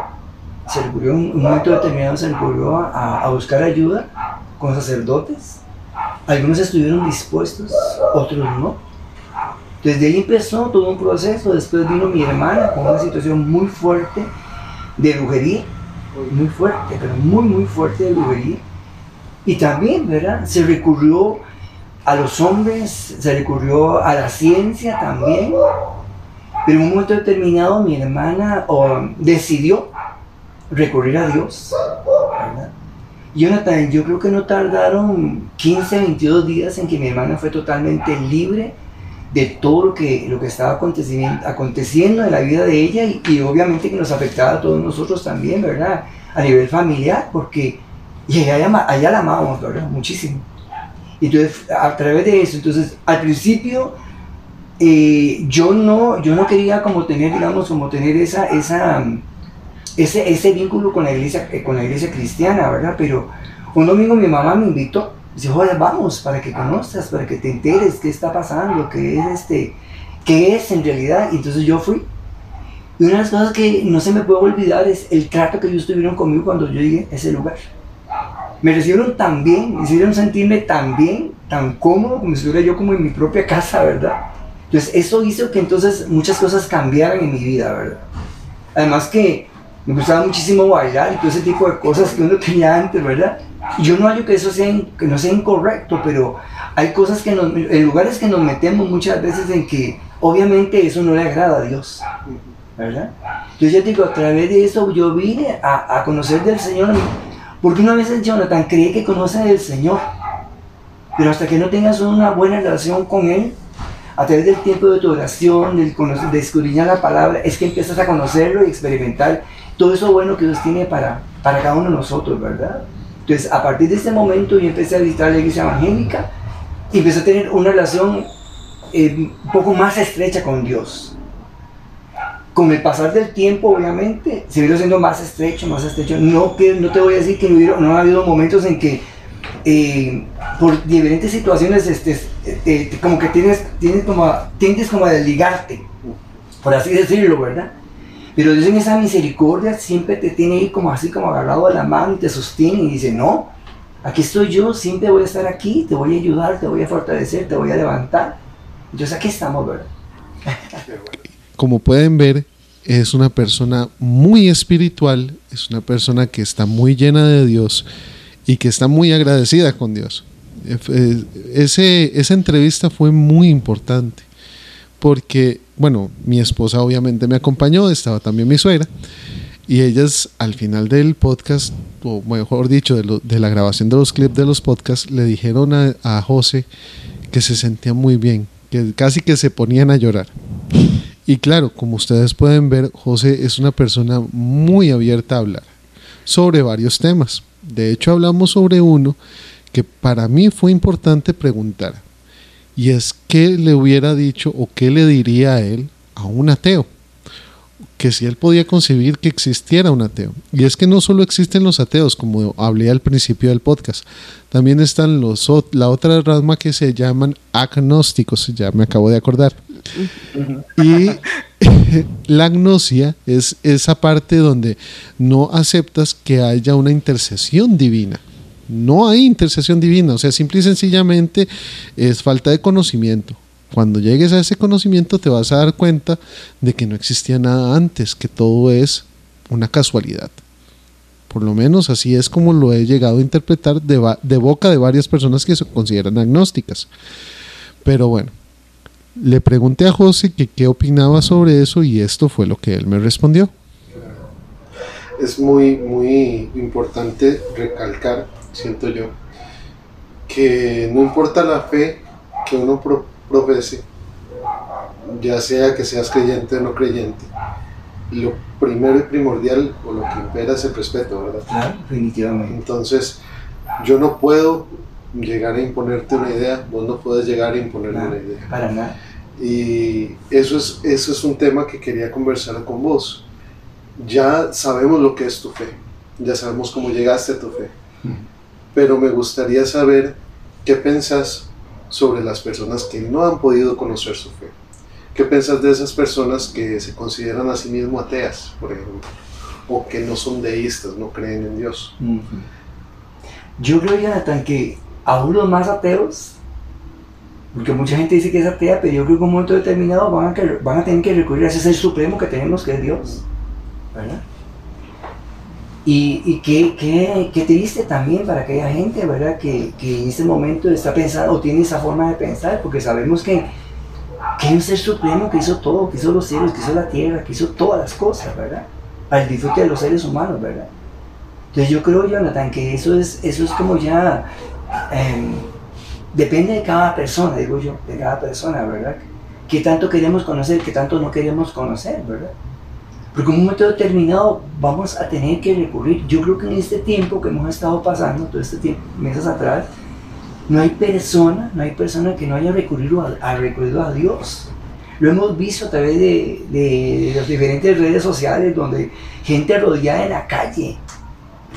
se recurrió en un momento determinado, se recurrió a, a buscar ayuda con sacerdotes. Algunos estuvieron dispuestos, otros no. Desde ahí empezó todo un proceso. Después vino mi hermana con una situación muy fuerte de brujería, muy fuerte, pero muy, muy fuerte de brujería. Y también, ¿verdad? Se recurrió a los hombres, se recurrió a la ciencia también. Pero en un momento determinado mi hermana decidió recurrir a Dios. ¿verdad? Jonathan, yo creo que no tardaron 15, 22 días en que mi hermana fue totalmente libre de todo lo que, lo que estaba aconteciendo, aconteciendo en la vida de ella y, obviamente que nos afectaba a todos nosotros también, ¿verdad? A nivel familiar, porque allá, la amamos, ¿verdad? Muchísimo. Y entonces, a través de eso, entonces, al principio, eh, yo, no, yo no quería como tener, digamos, como tener esa, esa, ese, ese vínculo con la, iglesia, eh, con la iglesia cristiana, ¿verdad? Pero un domingo mi mamá me invitó, dice, joder, vamos, para que conozcas, para que te enteres qué está pasando, qué es, este, qué es en realidad. Y entonces yo fui. Y una de las cosas que no se me puede olvidar es el trato que ellos tuvieron conmigo cuando yo llegué a ese lugar. Me recibieron tan bien, me hicieron sentirme tan bien, tan cómodo, como si estuviera yo como en mi propia casa, ¿verdad? Entonces eso hizo que entonces muchas cosas cambiaran en mi vida, ¿verdad? Además que me gustaba muchísimo bailar y todo ese tipo de cosas que uno tenía antes, ¿verdad? Yo no hallo que eso sea, que no sea incorrecto, pero hay cosas que nos, en lugares que nos metemos muchas veces en que obviamente eso no le agrada a Dios, ¿verdad? Ya digo, a través de eso yo vine a, a conocer del Señor, porque una vez Jonathan cree que conoce del Señor, pero hasta que no tengas una buena relación con Él, a través del tiempo de tu oración, de, de escudriñar la palabra, es que empiezas a conocerlo y experimentar todo eso bueno que Dios tiene para, para cada uno de nosotros, ¿verdad? Entonces, a partir de ese momento yo empecé a visitar la iglesia evangélica y empecé a tener una relación eh, un poco más estrecha con Dios. Con el pasar del tiempo, obviamente, se vino siendo más estrecho, más estrecho. No, que, no te voy a decir que no, ha habido momentos en que, eh, por diferentes situaciones, este, eh, como que tienes, tienes como, tiendes como a desligarte, por así decirlo, ¿verdad? Pero Dios en esa misericordia siempre te tiene ahí como así, como agarrado de la mano y te sostiene y dice, no, aquí estoy yo, siempre voy a estar aquí, te voy a ayudar, te voy a fortalecer, te voy a levantar. Entonces aquí estamos, ¿verdad? como pueden ver, es una persona muy espiritual, es una persona que está muy llena de Dios y que está muy agradecida con Dios. Ese, esa entrevista fue muy importante porque, bueno, mi esposa obviamente me acompañó, estaba también mi suegra, y ellas al final del podcast, o mejor dicho, de, la grabación de los clips de los podcasts, le dijeron a, a José que se sentía muy bien, que casi que se ponían a llorar. Y claro, como ustedes pueden ver, José es una persona muy abierta a hablar sobre varios temas. De hecho, hablamos sobre uno que para mí fue importante preguntar. Y es qué le hubiera dicho o qué le diría a él a un ateo. Que si él podía concebir que existiera un ateo. Y es que no solo existen los ateos, como hablé al principio del podcast. También están los, la otra rama que se llaman agnósticos, ya me acabo de acordar. Y la agnosia es esa parte donde no aceptas que haya una intercesión divina. No hay intercesión divina, o sea, simple y sencillamente es falta de conocimiento. Cuando llegues a ese conocimiento te vas a dar cuenta de que no existía nada antes, que todo es una casualidad. Por lo menos así es como lo he llegado a interpretar de, boca de varias personas que se consideran agnósticas. Pero bueno, le pregunté a José qué opinaba sobre eso y esto fue lo que él me respondió. es muy, muy importante recalcar, siento yo, que no importa la fe que uno pro- profese, ya sea que seas creyente o no creyente, lo primero y primordial o lo que impera es el respeto, ¿verdad? Claro, definitivamente. Entonces, yo no puedo llegar a imponerte una idea, vos no puedes llegar a imponerme una idea. Para nada. Y eso es, eso es un tema que quería conversar con vos. Ya sabemos lo que es tu fe, ya sabemos cómo llegaste a tu fe, pero me gustaría saber qué pensás sobre las personas que no han podido conocer su fe. ¿Qué pensás de esas personas que se consideran a sí mismos ateas, por ejemplo? O que no son deístas, no creen en Dios. Yo creo, Jonathan, que aún los más ateos, porque mucha gente dice que es atea, pero yo creo que en un momento determinado van a, van a tener que recurrir a ese ser supremo que tenemos, que es Dios. ¿Verdad? Y, y qué, qué, qué triste también para aquella gente, ¿verdad? Que, en este momento está pensando o tiene esa forma de pensar, porque sabemos que, que hay un ser supremo que hizo todo, que hizo los cielos, que hizo la tierra, que hizo todas las cosas, ¿verdad? Para el disfrute de los seres humanos, ¿verdad? Entonces yo creo, Jonathan, que eso es, eso es como ya, em, depende de cada persona, digo yo, de cada persona, ¿verdad? ¿Qué tanto queremos conocer, qué tanto no queremos conocer, ¿verdad? Porque en un momento determinado vamos a tener que recurrir. Yo creo que en este tiempo que hemos estado pasando, todo este tiempo, meses atrás, no hay persona, no hay persona que no haya recurrido a, recurrido a Dios. Lo hemos visto a través de, de las diferentes redes sociales donde gente rodeada en la calle,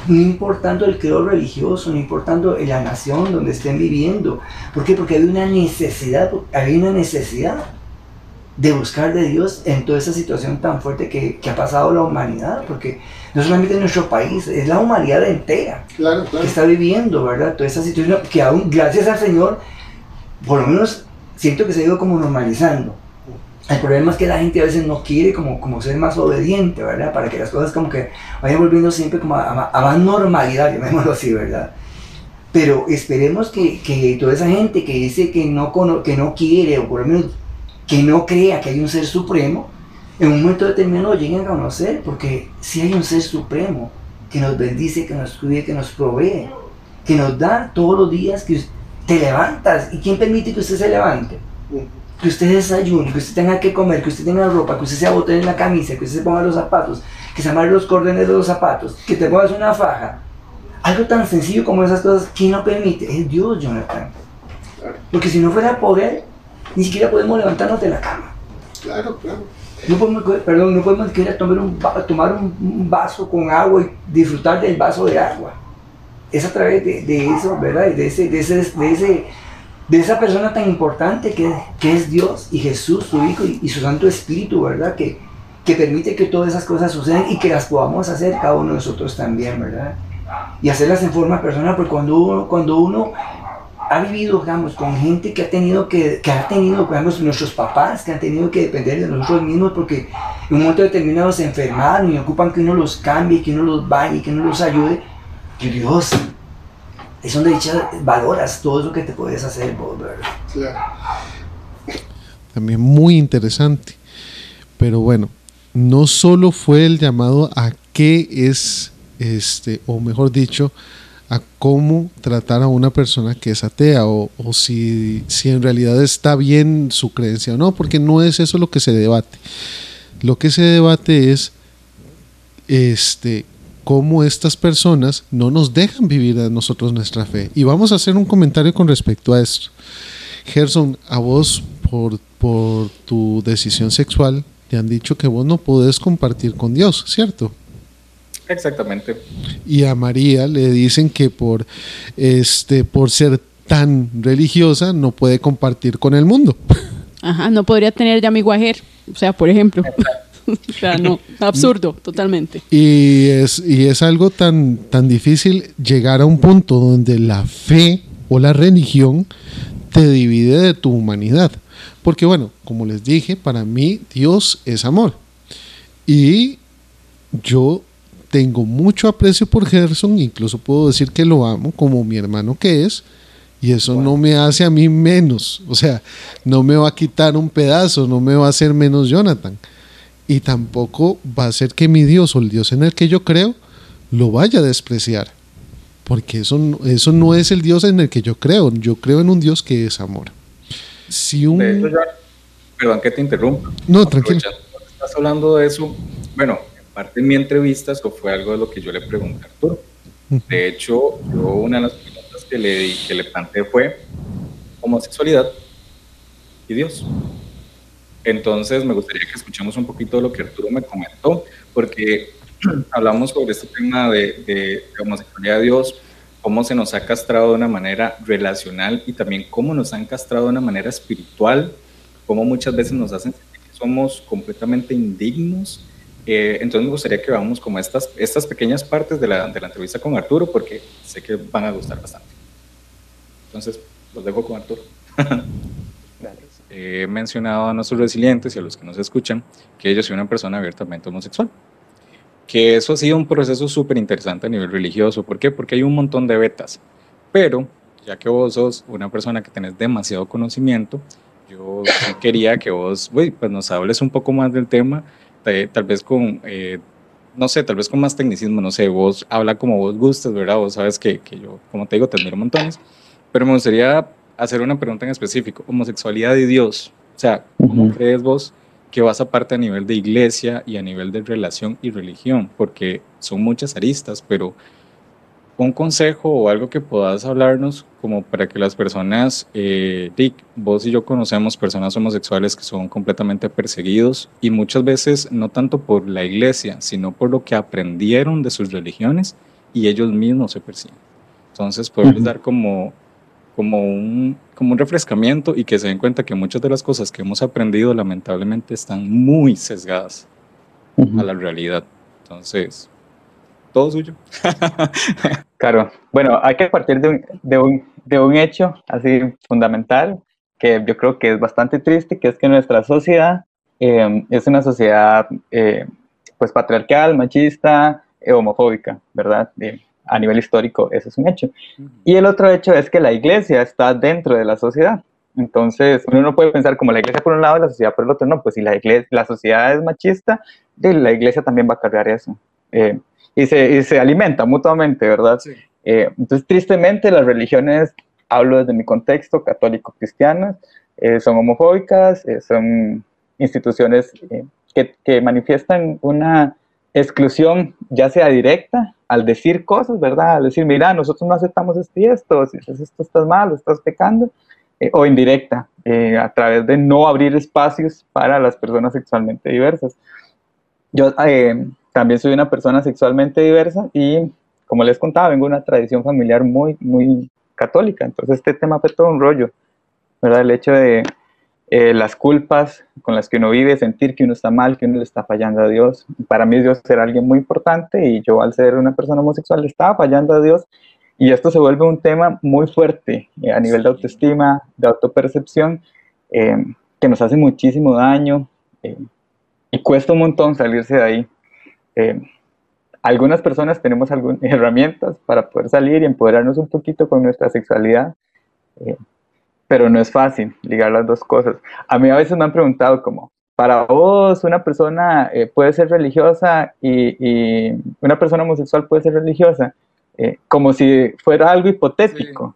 no importando el credo religioso, no importando la nación donde estén viviendo. ¿Por qué? Porque hay una necesidad, hay una necesidad de buscar de Dios en toda esa situación tan fuerte que, que ha pasado la humanidad, porque no solamente en nuestro país, es la humanidad entera Claro, que claro. está viviendo, ¿verdad? Toda esa situación que aún, gracias al Señor, por lo menos siento que se ha ido como normalizando. El problema es que la gente a veces no quiere como, como ser más obediente, ¿verdad? Para que las cosas como que vayan volviendo siempre como a, a- más normalidad, llamémoslo así, ¿verdad? Pero esperemos que, que toda esa gente que dice que no, que no quiere, o por lo menos que no crea que hay un ser supremo, en un momento determinado lleguen a conocer, porque si hay un ser supremo que nos bendice, que nos cuide, que nos provee, que nos da todos los días que te levantas. ¿Y quién permite que usted se levante? Que usted desayune, que usted tenga que comer, que usted tenga ropa, que usted se abote en la camisa, que usted se ponga los zapatos, que se amarre los cordones de los zapatos, que te pongas una faja. Algo tan sencillo como esas cosas, ¿quién lo permite? Es Dios, Jonathan. Porque si no fuera por Él, ni siquiera podemos levantarnos de la cama. Claro, claro. No podemos, perdón, no podemos siquiera tomar un, tomar un vaso con agua y disfrutar del vaso de agua. Es a través de, eso, ¿verdad? De, ese, de, ese, de, ese, de esa persona tan importante que, que es Dios y Jesús, su Hijo y, su Santo Espíritu, ¿verdad? Que, que permite que todas esas cosas sucedan y que las podamos hacer cada uno de nosotros también, ¿verdad? Y hacerlas en forma personal, porque cuando uno, cuando uno ha vivido, digamos, con gente que ha tenido que, que ha tenido, digamos, nuestros papás, que han tenido que depender de nosotros mismos porque en un momento determinado se enfermaron y ocupan que uno los cambie, que uno los bañe, que uno los ayude. Que Dios, es donde valoras todo lo que te puedes hacer También muy interesante. Pero bueno, no solo fue el llamado a qué es, este, o mejor dicho, a cómo tratar a una persona que es atea o, si, si, en realidad está bien su creencia o no, porque no es eso lo que se debate. Lo que se debate es este, cómo estas personas no nos dejan vivir a nosotros nuestra fe. Y vamos a hacer un comentario con respecto a esto. Gerson, a vos por, por tu decisión sexual te han dicho que vos no podés compartir con Dios, ¿cierto? Exactamente. Y a María le dicen que por, este, por ser tan religiosa no puede compartir con el mundo. Ajá, no podría tener ya mi guajer, o sea, por ejemplo. o sea, no, absurdo, totalmente. Y es, y es algo tan, tan difícil llegar a un punto donde la fe o la religión te divide de tu humanidad. Porque bueno, como les dije, para mí Dios es amor. Y yo tengo mucho aprecio por Gerson, incluso puedo decir que lo amo como mi hermano que es, y eso no me hace a mí menos, o sea, no me va a quitar un pedazo, no me va a hacer menos Jonathan, y tampoco va a hacer que mi Dios o el Dios en el que yo creo lo vaya a despreciar, porque eso, eso no es el Dios en el que yo creo, yo creo en un Dios que es amor. Si un... perdón que te interrumpa. No, tranquilo. Estás hablando de eso, bueno, parte de mi entrevista, eso fue algo de lo que yo le pregunté a Arturo. De hecho, yo una de las preguntas que le, que le planteé fue homosexualidad y Dios. Entonces, me gustaría que escuchemos un poquito de lo que Arturo me comentó, porque hablamos sobre este tema de, de, homosexualidad de Dios, cómo se nos ha castrado de una manera relacional y también cómo nos han castrado de una manera espiritual, cómo muchas veces nos hacen sentir que somos completamente indignos eh, entonces me gustaría que veamos como estas, estas pequeñas partes de la, de la, entrevista con Arturo porque sé que van a gustar bastante. Entonces, los dejo con Arturo. He mencionado a nuestros resilientes y a los que nos escuchan que yo soy una persona abiertamente homosexual. Que eso ha sido un proceso súper interesante a nivel religioso. ¿Por qué? Porque hay un montón de betas. Pero, ya que vos sos una persona que tenés demasiado conocimiento, yo quería que vos pues nos hables un poco más del tema tal vez con, eh, no sé, tal vez con más tecnicismo, no sé, vos habla como vos gustes, ¿verdad? Vos sabes que, que yo, como te digo, te admiro montones, pero me gustaría hacer una pregunta en específico, homosexualidad y Dios, o sea, ¿cómo crees vos que vas aparte a nivel de iglesia y a nivel de relación y religión? Porque son muchas aristas, pero un consejo o algo que puedas hablarnos como para que las personas, eh, Rick, vos y yo conocemos personas homosexuales que son completamente perseguidos y muchas veces no tanto por la iglesia, sino por lo que aprendieron de sus religiones y ellos mismos se persiguen. Entonces, poderles dar como, como, un, como un refrescamiento y que se den cuenta que muchas de las cosas que hemos aprendido lamentablemente están muy sesgadas a la realidad. Entonces, todo suyo. claro, bueno, hay que partir de un, de, un, de un, hecho así fundamental que yo creo que es bastante triste, que es que nuestra sociedad eh, es una sociedad eh, pues patriarcal, machista, eh, homofóbica, ¿verdad? a nivel histórico, eso es un hecho. Y el otro hecho es que la iglesia está dentro de la sociedad. Entonces, uno no puede pensar como la iglesia por un lado y la sociedad por el otro. No, pues si la, iglesia, la sociedad es machista, la iglesia también va a cargar eso y se, y se alimentan mutuamente, ¿verdad? Eh, entonces, tristemente, las religiones, hablo desde mi contexto, católico-cristianas, eh, son homofóbicas, eh, son instituciones que, que, manifiestan una exclusión, ya sea directa, al decir cosas, ¿verdad? Al decir, mira, nosotros no aceptamos esto y esto, si esto estás mal, estás pecando, eh, o indirecta, eh, a través de no abrir espacios para las personas sexualmente diversas. Yo eh, también soy una persona sexualmente diversa y, como les contaba, vengo de una tradición familiar muy, muy católica, entonces este tema fue todo un rollo, ¿verdad? El hecho de eh, las culpas con las que uno vive, sentir que uno está mal, que uno le está fallando a Dios. Para mí Dios era alguien muy importante y yo al ser una persona homosexual le estaba fallando a Dios y esto se vuelve un tema muy fuerte eh, a nivel de autoestima, de autopercepción, eh, que nos hace muchísimo daño y cuesta un montón salirse de ahí. Algunas personas tenemos algunas herramientas para poder salir y empoderarnos un poquito con nuestra sexualidad pero no es fácil ligar las dos cosas. A mí a veces me han preguntado como, para vos una persona eh, puede ser religiosa y, una persona homosexual puede ser religiosa, eh, como si fuera algo hipotético.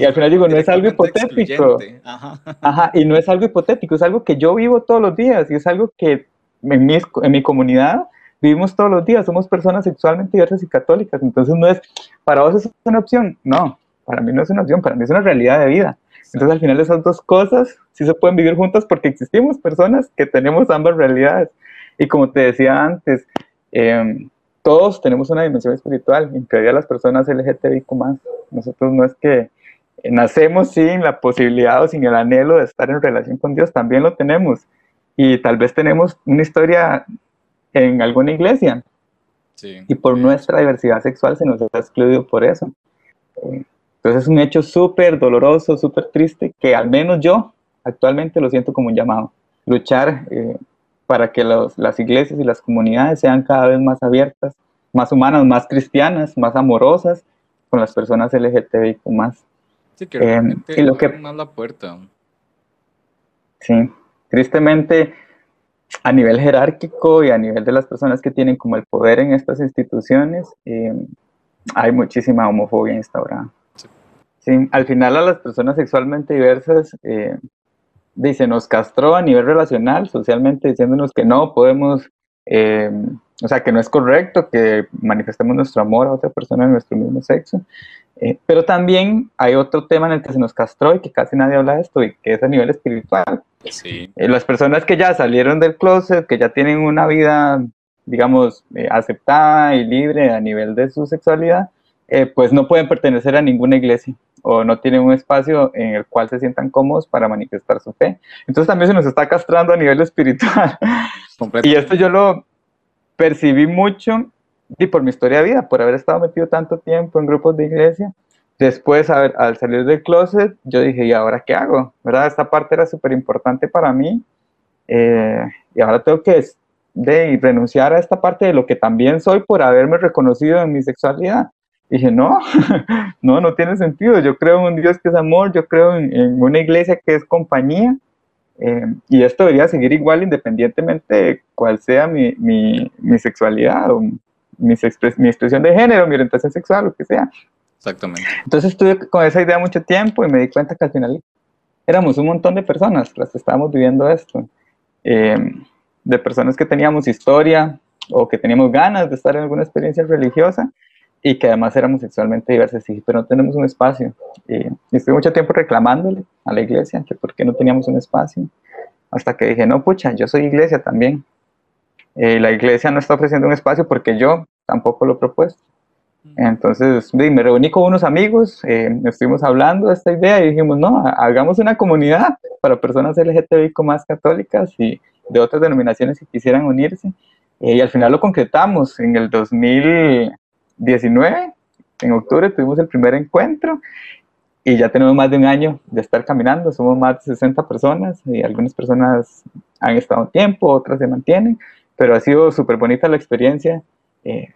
y al final digo, no es algo hipotético. Ajá. y no es algo hipotético, es algo que yo vivo todos los días y es algo que en mi, en mi comunidad vivimos todos los días, somos personas sexualmente diversas y católicas, entonces no es, para vos es una opción, no, para mí no es una opción, para mí es una realidad de vida. Entonces al final esas dos cosas sí se pueden vivir juntas porque existimos personas que tenemos ambas realidades. Y como te decía antes, em, todos tenemos una dimensión espiritual, incluida las personas LGTBIQ más. Nosotros no es que nacemos sin la posibilidad o sin el anhelo de estar en relación con Dios, también lo tenemos. Y tal vez tenemos una historia en alguna iglesia. Y por nuestra diversidad sexual se nos ha excluido por eso. Entonces es un hecho súper doloroso, súper triste, que al menos yo actualmente lo siento como un llamado. Luchar eh, para que las iglesias y las comunidades sean cada vez más abiertas, más humanas, más cristianas, más amorosas con las personas LGTBIQ más. Sí, que eh, y lo que más la puerta. Sí, tristemente a nivel jerárquico y a nivel de las personas que tienen como el poder en estas instituciones, eh, hay muchísima homofobia instaurada. Sí, al final a las personas sexualmente diversas eh, se nos castró a nivel relacional, socialmente, diciéndonos que no podemos, eh, o sea, que no es correcto que manifestemos nuestro amor a otra persona de nuestro mismo sexo. Eh, pero también hay otro tema en el que se nos castró y que casi nadie habla de esto, y que es a nivel espiritual. Sí. Eh, las personas que ya salieron del closet, que ya tienen una vida, digamos, aceptada y libre a nivel de su sexualidad, pues no pueden pertenecer a ninguna iglesia o no tienen un espacio en el cual se sientan cómodos para manifestar su fe. Entonces también se nos está castrando a nivel espiritual. y esto yo lo percibí mucho y por mi historia de vida, por haber estado metido tanto tiempo en grupos de iglesia. Después, al salir del closet, yo dije, ¿y ahora qué hago? ¿Verdad? Esta parte era súper importante para mí. Eh, y ahora tengo que de, renunciar a esta parte de lo que también soy por haberme reconocido en mi sexualidad dije, no, no, no tiene sentido. Yo creo en un Dios que es amor, yo creo en, una iglesia que es compañía. Eh, y esto debería seguir igual independientemente de cuál sea mi, mi, mi sexualidad o mi, mi, expresión de género, mi orientación sexual, lo que sea. Exactamente. Entonces estuve con esa idea mucho tiempo y me di cuenta que al final éramos un montón de personas las que estábamos viviendo esto. Eh, de personas que teníamos historia o que teníamos ganas de estar en alguna experiencia religiosa y que además éramos sexualmente diversos, sí, pero no tenemos un espacio. Y, estuve mucho tiempo reclamándole a la iglesia que por qué no teníamos un espacio, hasta que dije, no, pucha, yo soy iglesia también. Eh, la iglesia no está ofreciendo un espacio porque yo tampoco lo he propuesto. Entonces me reuní con unos amigos, eh, estuvimos hablando de esta idea y dijimos, no, hagamos una comunidad para personas LGTBI más católicas y de otras denominaciones que quisieran unirse. Eh, y al final lo concretamos en el 2000, 19, en octubre tuvimos el primer encuentro y ya tenemos más de un año de estar caminando, somos más de 60 personas y algunas personas han estado un tiempo, otras se mantienen, pero ha sido súper bonita la experiencia eh,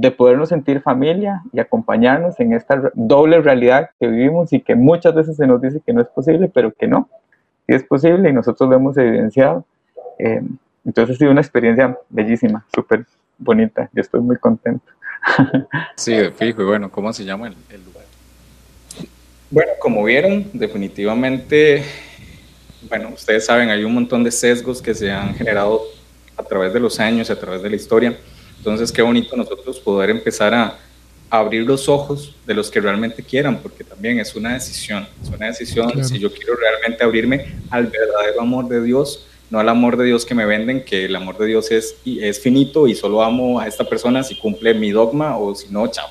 de podernos sentir familia y acompañarnos en esta doble realidad que vivimos y que muchas veces se nos dice que no es posible, pero que no, sí es posible y nosotros lo hemos evidenciado. Eh, entonces ha sido una experiencia bellísima, súper bonita, yo estoy muy contento. Sí, de fijo. Y bueno, ¿cómo se llama el, lugar? Bueno, como vieron, definitivamente, bueno, ustedes saben, hay un montón de sesgos que se han generado a través de los años, a través de la historia, Entonces, qué bonito nosotros poder empezar a, abrir los ojos de los que realmente quieran, porque también es una decisión, es una decisión si yo quiero realmente abrirme al verdadero amor de Dios, no al amor de Dios que me venden, que el amor de Dios es, es finito y solo amo a esta persona si cumple mi dogma o si no, chao.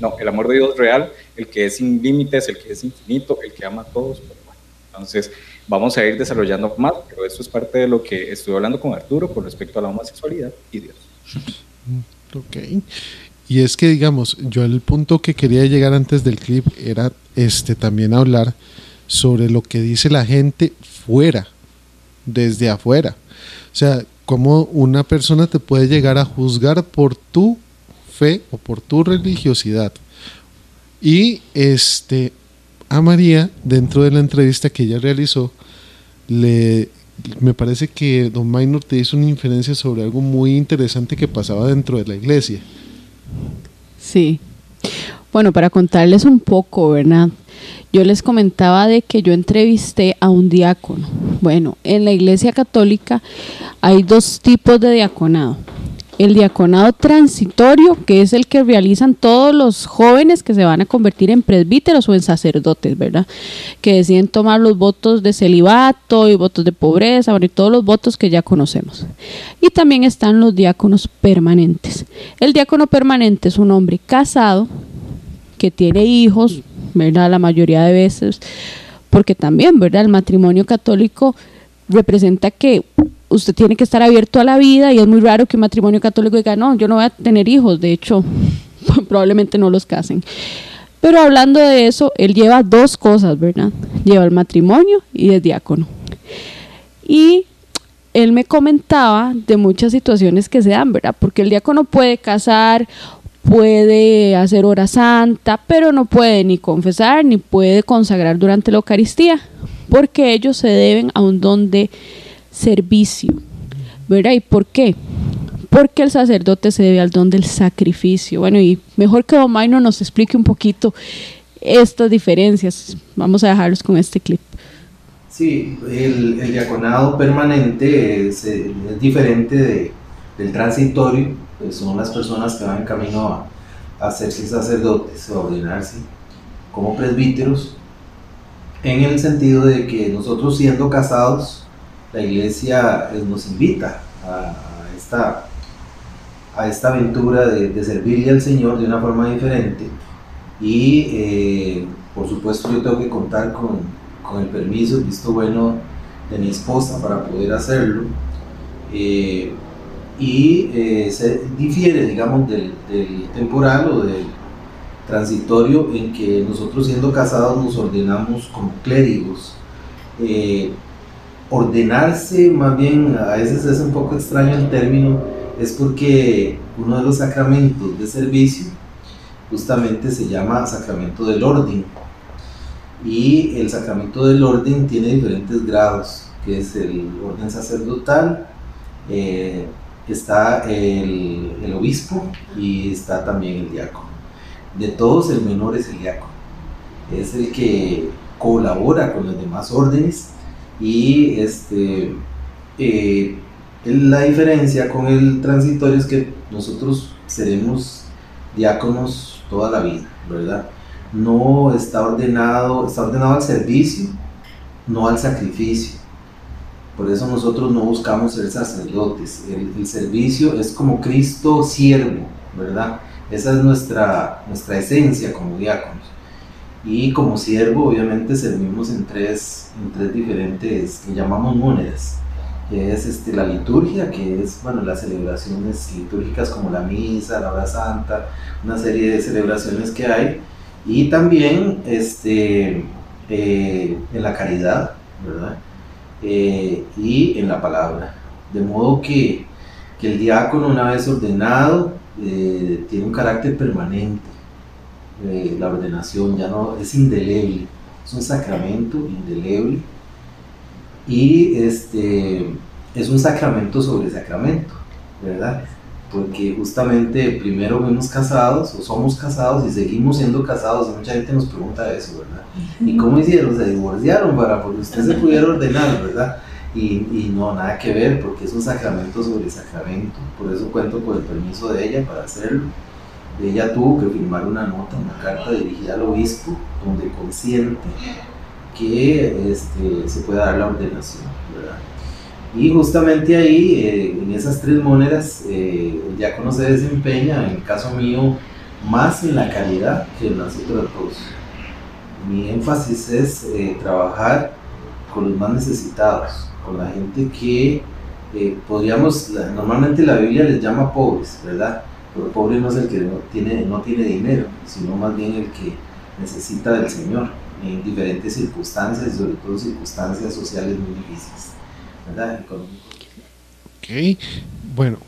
No, el amor de Dios real, el que es sin límites, el que es infinito, el que ama a todos. Pues entonces, vamos a ir desarrollando más, pero esto es parte de lo que estoy hablando con Arturo con respecto a la homosexualidad y Dios. Ok. Y es que, digamos, yo el punto que quería llegar antes del clip era este también hablar sobre lo que dice la gente fuera, desde afuera. O sea, cómo una persona te puede llegar a juzgar por tu fe o por tu religiosidad. Y este a María, dentro de la entrevista que ella realizó, le me parece que Don Minor te hizo una inferencia sobre algo muy interesante que pasaba dentro de la iglesia. Sí. Bueno, para contarles un poco, ¿verdad? Yo les comentaba de que yo entrevisté a un diácono. Bueno, en la Iglesia Católica hay dos tipos de diaconado el diaconado transitorio, que es el que realizan todos los jóvenes que se van a convertir en presbíteros o en sacerdotes, ¿verdad? Que deciden tomar los votos de celibato y votos de pobreza, y todos los votos que ya conocemos. Y también están los diáconos permanentes. El diácono permanente es un hombre casado que tiene hijos, ¿verdad? La mayoría de veces, porque también, ¿verdad? El matrimonio católico representa que usted tiene que estar abierto a la vida y es muy raro que un matrimonio católico diga, no, yo no voy a tener hijos, de hecho, probablemente no los casen. Pero hablando de eso, él lleva dos cosas, ¿verdad? Lleva el matrimonio y es diácono. Y él me comentaba de muchas situaciones que se dan, ¿verdad? Porque el diácono puede casar, puede hacer hora santa, pero no puede ni confesar ni puede consagrar durante la Eucaristía, porque ellos se deben a un don de servicio. ¿Verdad? ¿Y por qué? Porque el sacerdote se debe al don del sacrificio. Bueno, y mejor que Don Maino nos explique un poquito estas diferencias. Vamos a dejarlos con este clip. Sí, el, diaconado permanente es, diferente del transitorio, pues son las personas que van en camino a, a hacerse sacerdotes, a ordenarse como presbíteros, en el sentido de que nosotros siendo casados la iglesia eh, nos invita a, esta, a esta aventura de, servirle al Señor de una forma diferente. Y eh, por supuesto yo tengo que contar con, con, el permiso, visto bueno de mi esposa para poder hacerlo. Eh, y se difiere digamos del, temporal o del transitorio en que nosotros siendo casados nos ordenamos como clérigos ordenarse, más bien a veces es un poco extraño el término, es porque uno de los sacramentos de servicio justamente se llama sacramento del orden. Y el sacramento del orden tiene diferentes grados, que es el orden sacerdotal, eh, está el, el, obispo y está también el diácono. De todos el menor es el diácono, es el que colabora con los demás órdenes y este, eh, la diferencia con el transitorio es que nosotros seremos diáconos toda la vida, ¿verdad? No está ordenado, está ordenado al servicio, no al sacrificio. Por eso nosotros no buscamos ser sacerdotes. El, el, servicio es como Cristo siervo, ¿verdad? Esa es nuestra, nuestra esencia como diáconos. Y como siervo, obviamente, servimos en tres, en tres diferentes, que llamamos monedas, que es este, la liturgia, que es, bueno, las celebraciones litúrgicas como la misa, la hora santa, una serie de celebraciones que hay, y también este, eh, en la caridad, ¿verdad? Eh, y en la palabra. De modo que, que el diácono, una vez ordenado, eh, tiene un carácter permanente la ordenación, ya no es indeleble, es un sacramento indeleble y este, es un sacramento sobre sacramento, ¿verdad? Porque justamente primero fuimos casados o somos casados y seguimos siendo casados mucha gente nos pregunta eso, ¿verdad? ¿Y cómo hicieron? Se divorciaron para porque usted se pudiera ordenar, ¿verdad? Y, y, no, nada que ver, porque es un sacramento sobre sacramento. Por eso cuento con el permiso de ella para hacerlo. Ella tuvo que firmar una nota, una carta dirigida al obispo, donde consiente que este, se pueda dar la ordenación. ¿verdad? Y justamente ahí, eh, en esas tres monedas, eh, el diácono se desempeña, en el caso mío, más en la calidad que en las otras dos. Mi énfasis es eh, trabajar con los más necesitados, con la gente que podríamos, normalmente la Biblia les llama pobres, ¿verdad? Pero pobre no es el que no tiene, no tiene dinero, sino más bien el que necesita del Señor en diferentes circunstancias, sobre todo circunstancias sociales muy difíciles. Ok, bueno,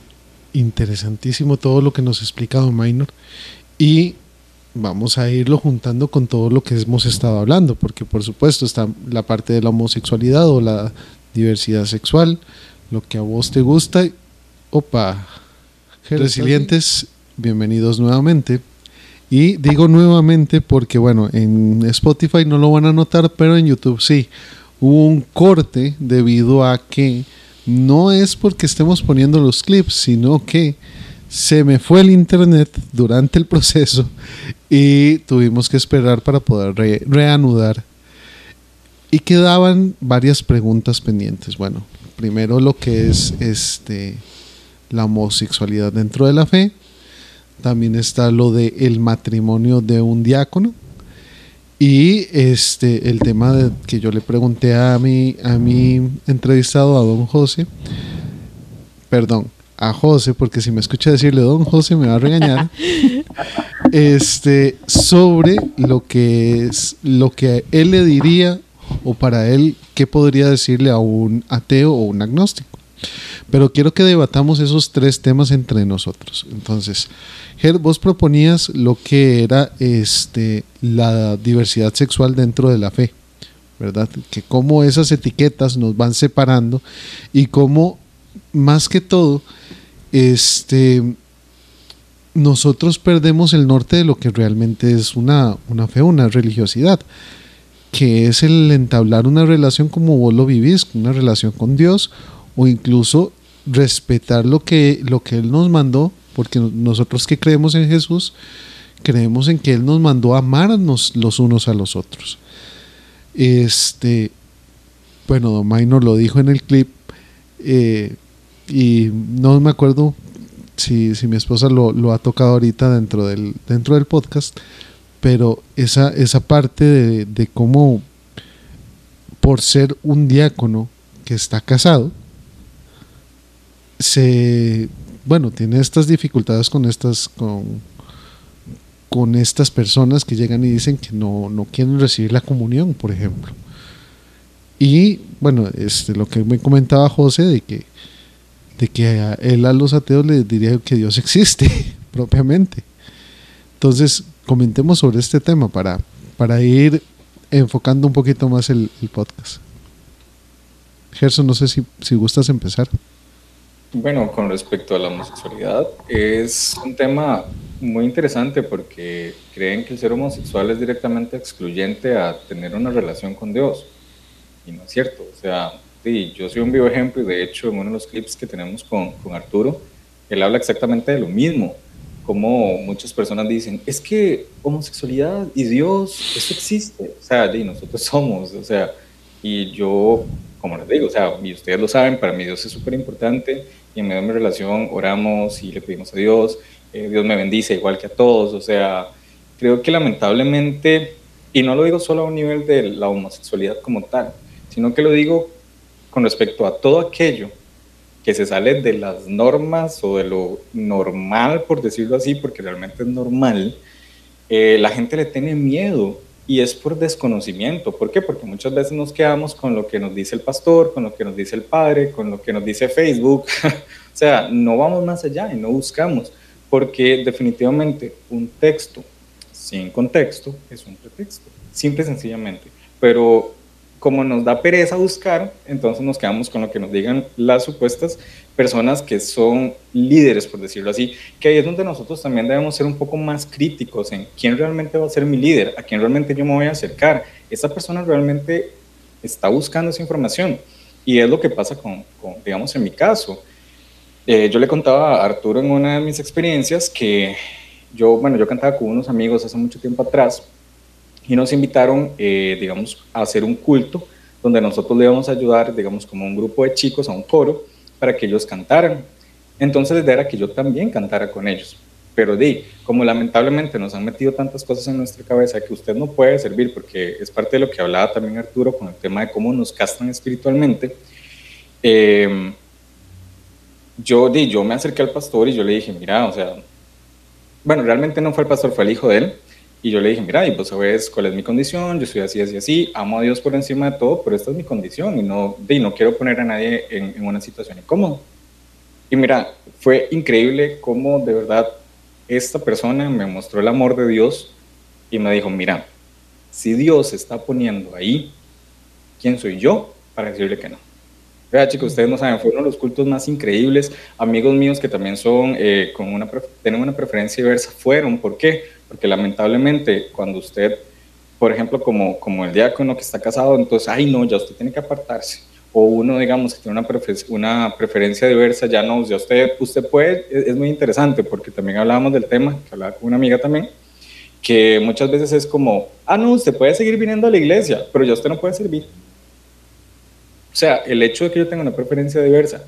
interesantísimo todo lo que nos ha explicado Minor y vamos a irlo juntando con todo lo que hemos estado hablando, porque por supuesto está la parte de la homosexualidad o la diversidad sexual, lo que a vos te gusta. Opa, resilientes, bienvenidos nuevamente. Y digo nuevamente porque, bueno, en Spotify no lo van a notar, pero en YouTube sí hubo un corte debido a que no es porque estemos poniendo los clips, sino que se me fue el internet durante el proceso y tuvimos que esperar para poder reanudar. Y quedaban varias preguntas pendientes. Bueno, primero lo que es este la homosexualidad dentro de la fe. También está lo de el matrimonio de un diácono y este, el tema de, que yo le pregunté a mi, a mi entrevistado, a don José, perdón, a José, porque si me escucha decirle don José me va a regañar, este, sobre lo que es, lo que él le diría, o para él, qué podría decirle a un ateo o un agnóstico. Pero quiero que debatamos esos tres temas entre nosotros. Entonces, Ger, vos proponías lo que era este, la diversidad sexual dentro de la fe, ¿verdad? Que cómo esas etiquetas nos van separando y cómo, más que todo, este, nosotros perdemos el norte de lo que realmente es una, una fe, una religiosidad, que es el entablar una relación como vos lo vivís, una relación con Dios o incluso respetar lo que, lo que Él nos mandó, porque nosotros que creemos en Jesús, creemos en que Él nos mandó a amarnos los unos a los otros. Este, bueno, Don Minor lo dijo en el clip, eh, y no me acuerdo si, si mi esposa lo, lo, ha tocado ahorita dentro del, dentro del podcast, pero esa, esa parte de, de cómo por ser un diácono que está casado, se bueno tiene estas dificultades con estas con, con estas personas que llegan y dicen que no, no quieren recibir la comunión por ejemplo. Y bueno este lo que me comentaba José de que de que a él a los ateos les diría que Dios existe propiamente. Entonces comentemos sobre este tema para para ir enfocando un poquito más el, podcast. Gerson no sé si, si gustas empezar bueno, con respecto a la homosexualidad, es un tema muy interesante porque creen que el ser homosexual es directamente excluyente a tener una relación con Dios. Y no es cierto. O sea, sí, yo soy un vivo ejemplo y de hecho en uno de los clips que tenemos con, con Arturo, él habla exactamente de lo mismo. Como muchas personas dicen, es que homosexualidad y Dios, eso existe. O sea, y nosotros somos. O sea, y yo, como les digo, o sea, y ustedes lo saben, para mí Dios es súper importante y en medio de mi relación oramos y le pedimos a Dios, eh, Dios me bendice igual que a todos, o sea, creo que lamentablemente, y no lo digo solo a un nivel de la homosexualidad como tal, sino que lo digo con respecto a todo aquello que se sale de las normas o de lo normal, por decirlo así, porque realmente es normal, eh, la gente le tiene miedo y es por desconocimiento. ¿Por qué? Porque muchas veces nos quedamos con lo que nos dice el pastor, con lo que nos dice el padre, con lo que nos dice Facebook. o sea, no vamos más allá y no buscamos, porque definitivamente un texto sin contexto es un pretexto, simple y sencillamente. Pero como nos da pereza buscar, entonces nos quedamos con lo que nos digan las supuestas personas que son líderes, por decirlo así, que ahí es donde nosotros también debemos ser un poco más críticos en quién realmente va a ser mi líder, a quién realmente yo me voy a acercar. Esa persona realmente está buscando esa información. Y es lo que pasa con, con digamos, en mi caso. Eh, yo le contaba a Arturo en una de mis experiencias que yo, bueno, yo cantaba con unos amigos hace mucho tiempo atrás y nos invitaron, eh, digamos, a hacer un culto donde nosotros le íbamos a ayudar, digamos, como un grupo de chicos a un coro para que ellos cantaran. Entonces era que yo también cantara con ellos. Pero di, como lamentablemente nos han metido tantas cosas en nuestra cabeza que usted no puede servir, porque es parte de lo que hablaba también Arturo con el tema de cómo nos castan espiritualmente, eh, yo, di, yo me acerqué al pastor y yo le dije, mira, o sea, bueno, realmente no fue el pastor, fue el hijo de él, y yo le dije, mira, y vos sabes cuál es mi condición, yo soy así, así, así, amo a Dios por encima de todo, pero esta es mi condición y no, di, no quiero poner a nadie en, en una situación incómoda. Y mira, fue increíble cómo de verdad esta persona me mostró el amor de Dios y me dijo, mira, si Dios está poniendo ahí, ¿quién soy yo para decirle que no? Vea, chicos, ustedes no saben, fue uno de los cultos más increíbles. Amigos míos que también son, eh, con una, tienen una preferencia diversa, fueron. ¿Por qué? Porque lamentablemente cuando usted, por ejemplo, como, como el diácono que está casado, entonces, ay no, ya usted tiene que apartarse o uno, digamos, que tiene una, una preferencia diversa, ya no, ya usted, usted puede, es, muy interesante porque también hablábamos del tema, que hablaba con una amiga también, que muchas veces es como, ah, no, usted puede seguir viniendo a la iglesia, pero ya usted no puede servir. O sea, el hecho de que yo tenga una preferencia diversa,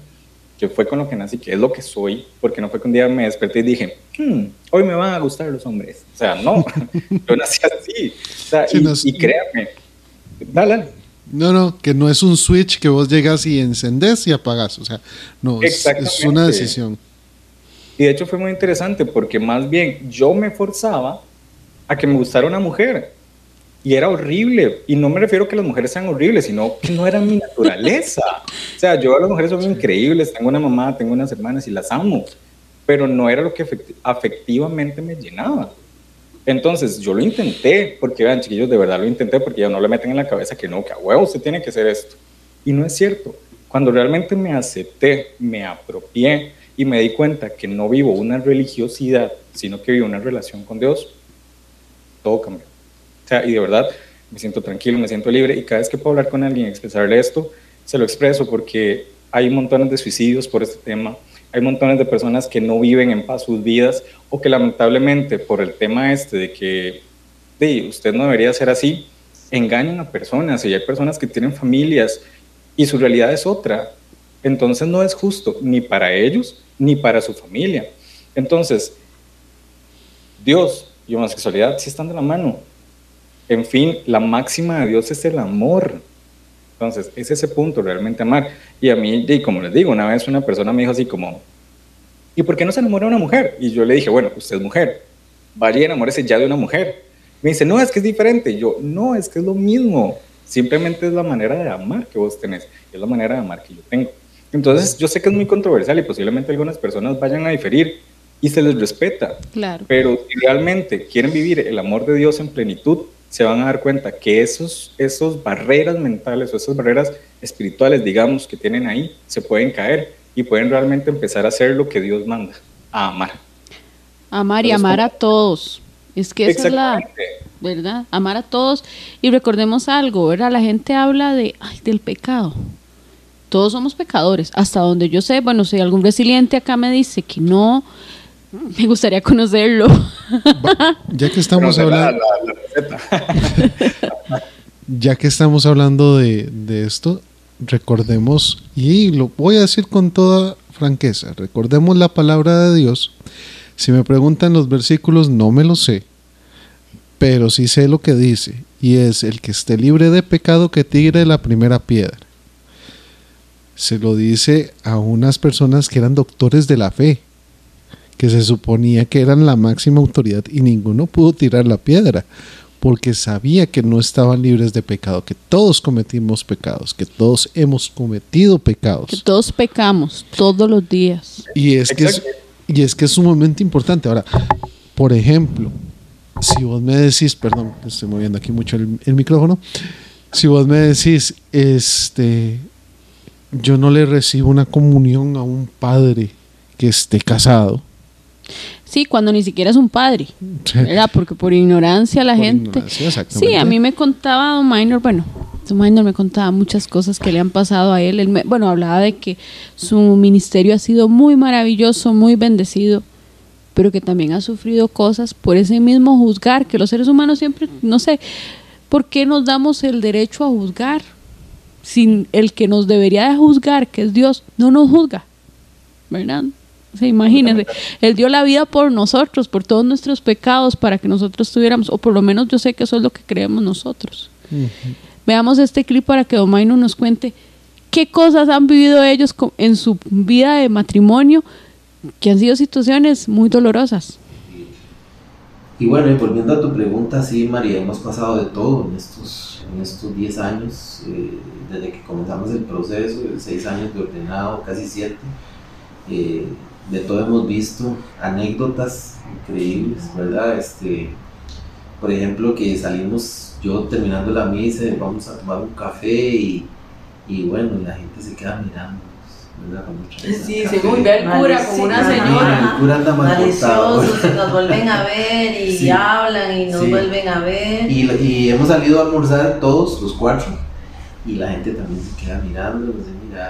que fue con lo que nací, que es lo que soy, porque no fue que un día me desperté y dije, hmm, hoy me van a gustar los hombres. O sea, no, yo nací así. O sea, y, y créame, dale. No, no, que no es un switch que vos llegas y encendés y apagás. O sea, no, es, una decisión. Y de hecho fue muy interesante porque más bien yo me forzaba a que me gustara una mujer. Y era horrible. Y no me refiero a que las mujeres sean horribles, sino que no era mi naturaleza. o sea, yo a las mujeres son increíbles. Tengo una mamá, tengo unas hermanas y las amo. Pero no era lo que afectivamente me llenaba. Entonces yo lo intenté, porque vean chiquillos, de verdad lo intenté, porque ya no le meten en la cabeza que no, que a huevo usted tiene que hacer esto. Y no es cierto. Cuando realmente me acepté, me apropié y me di cuenta que no vivo una religiosidad, sino que vivo una relación con Dios, todo cambió. O sea, y de verdad me siento tranquilo, me siento libre y cada vez que puedo hablar con alguien y expresarle esto, se lo expreso porque hay montones de suicidios por este tema, hay montones de personas que no viven en paz sus vidas o que lamentablemente por el tema este de que usted no debería ser así, engañan a personas y hay personas que tienen familias y su realidad es otra. Entonces no es justo ni para ellos ni para su familia. Entonces, Dios y homosexualidad sí están de la mano. En fin, la máxima de Dios es el amor. Entonces, es ese punto, realmente amar. Y a mí, y como les digo, una vez una persona me dijo así como, ¿y por qué no se enamora una mujer? Y yo le dije, bueno, usted es mujer, vaya y enamórese ya de una mujer. Me dice, no, es que es diferente. Y yo, no, es que es lo mismo. Simplemente es la manera de amar que vos tenés. Es la manera de amar que yo tengo. Entonces, yo sé que es muy controversial y posiblemente algunas personas vayan a diferir y se les respeta. Claro. Pero si realmente quieren vivir el amor de Dios en plenitud, se van a dar cuenta que esos, esos barreras mentales o esas barreras espirituales, digamos, que tienen ahí, se pueden caer y pueden realmente empezar a hacer lo que Dios manda, a amar. Amar y amar a todos. Es que esa es la, ¿verdad? Amar a todos. Y recordemos algo, ¿verdad? La gente habla de, ay, del pecado. Todos somos pecadores. Hasta donde yo sé, bueno, si algún resiliente acá me dice que no, me gustaría conocerlo. Ya que estamos hablando. ya que estamos hablando de, esto, recordemos, y lo voy a decir con toda franqueza, recordemos la palabra de Dios. Si me preguntan los versículos, no me lo sé, pero sí sé lo que dice, y es el que esté libre de pecado que tire la primera piedra. Se lo dice a unas personas que eran doctores de la fe que se suponía que eran la máxima autoridad y ninguno pudo tirar la piedra porque sabía que no estaban libres de pecado, que todos cometimos pecados, que todos hemos cometido pecados. Que todos pecamos todos los días. Y es, que es, y es que es sumamente importante. Ahora, por ejemplo, si vos me decís, perdón, estoy moviendo aquí mucho el, el micrófono, si vos me decís, este, yo no le recibo una comunión a un padre que esté casado, Sí, cuando ni siquiera es un padre, ¿verdad? Porque por ignorancia la gente... sí, a mí me contaba Don Minor, bueno, Minor me contaba muchas cosas que le han pasado a él. él me, bueno, hablaba de que su ministerio ha sido muy maravilloso, muy bendecido, pero que también ha sufrido cosas por ese mismo juzgar, que los seres humanos siempre, no sé, ¿por qué nos damos el derecho a juzgar? Sin el que nos debería de juzgar, que es Dios, no nos juzga, ¿verdad? Se imagínense, Él dio la vida por nosotros, por todos nuestros pecados, para que nosotros tuviéramos, o por lo menos yo sé que eso es lo que creemos nosotros. Veamos este clip para que Domaino nos cuente qué cosas han vivido ellos en su vida de matrimonio, que han sido situaciones muy dolorosas. Y bueno, y volviendo a tu pregunta, sí, María, hemos pasado de todo en estos en estos 10 años, eh, desde que comenzamos el proceso, 6 años de ordenado, casi 7. Eh, de todo hemos visto anécdotas increíbles, ¿verdad? Este, por ejemplo, que salimos, yo terminando la misa, vamos a tomar un café y, y bueno, la gente se queda mirando. Sí, según ve el cura como una señora. El cura anda Maliciosos, nos vuelven a ver y hablan y nos vuelven a ver. Y, y, hemos salido a almorzar todos, los cuatro, y la gente también se queda mirando,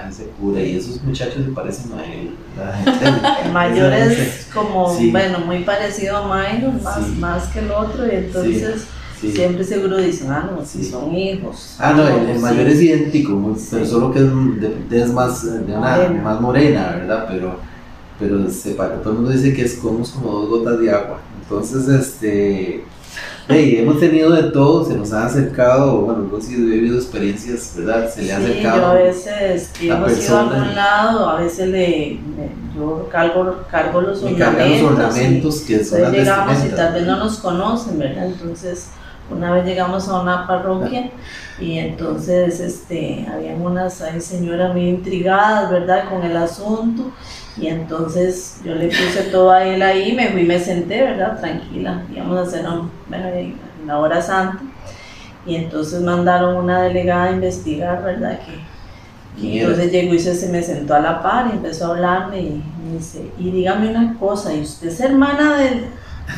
ese cura y esos muchachos se parecen a él. el mayor es como, bueno, muy parecido a Myron, más, más que el otro, y entonces siempre seguro dicen, ah, no, si son hijos. Ah, no, el, mayor es idéntico, pero solo que es, más, de una, morena. más morena, ¿verdad? Pero, pero se, todo el mundo dice que es como, como dos gotas de agua. Entonces, este Hey, hemos tenido de todo, se nos ha acercado, bueno, hemos vivido experiencias, ¿verdad? Se le ha acercado. Yo a veces hemos ido a algún lado, a veces le, yo cargo, cargo los ornamentos. los ornamentos que son las llegamos y tal vez no nos conocen, ¿verdad? Entonces, una vez llegamos a una parroquia y entonces este, habían unas hay señoras muy intrigadas, ¿verdad? Con el asunto y entonces yo le puse todo a él ahí, me fui y me senté, ¿verdad? Tranquila, íbamos a hacer una hora santa. Y entonces mandaron una delegada a investigar, ¿verdad? Que, entonces llegó y se, me sentó a la par y empezó a hablarme y me dice, y dígame una cosa, ¿y usted es hermana del,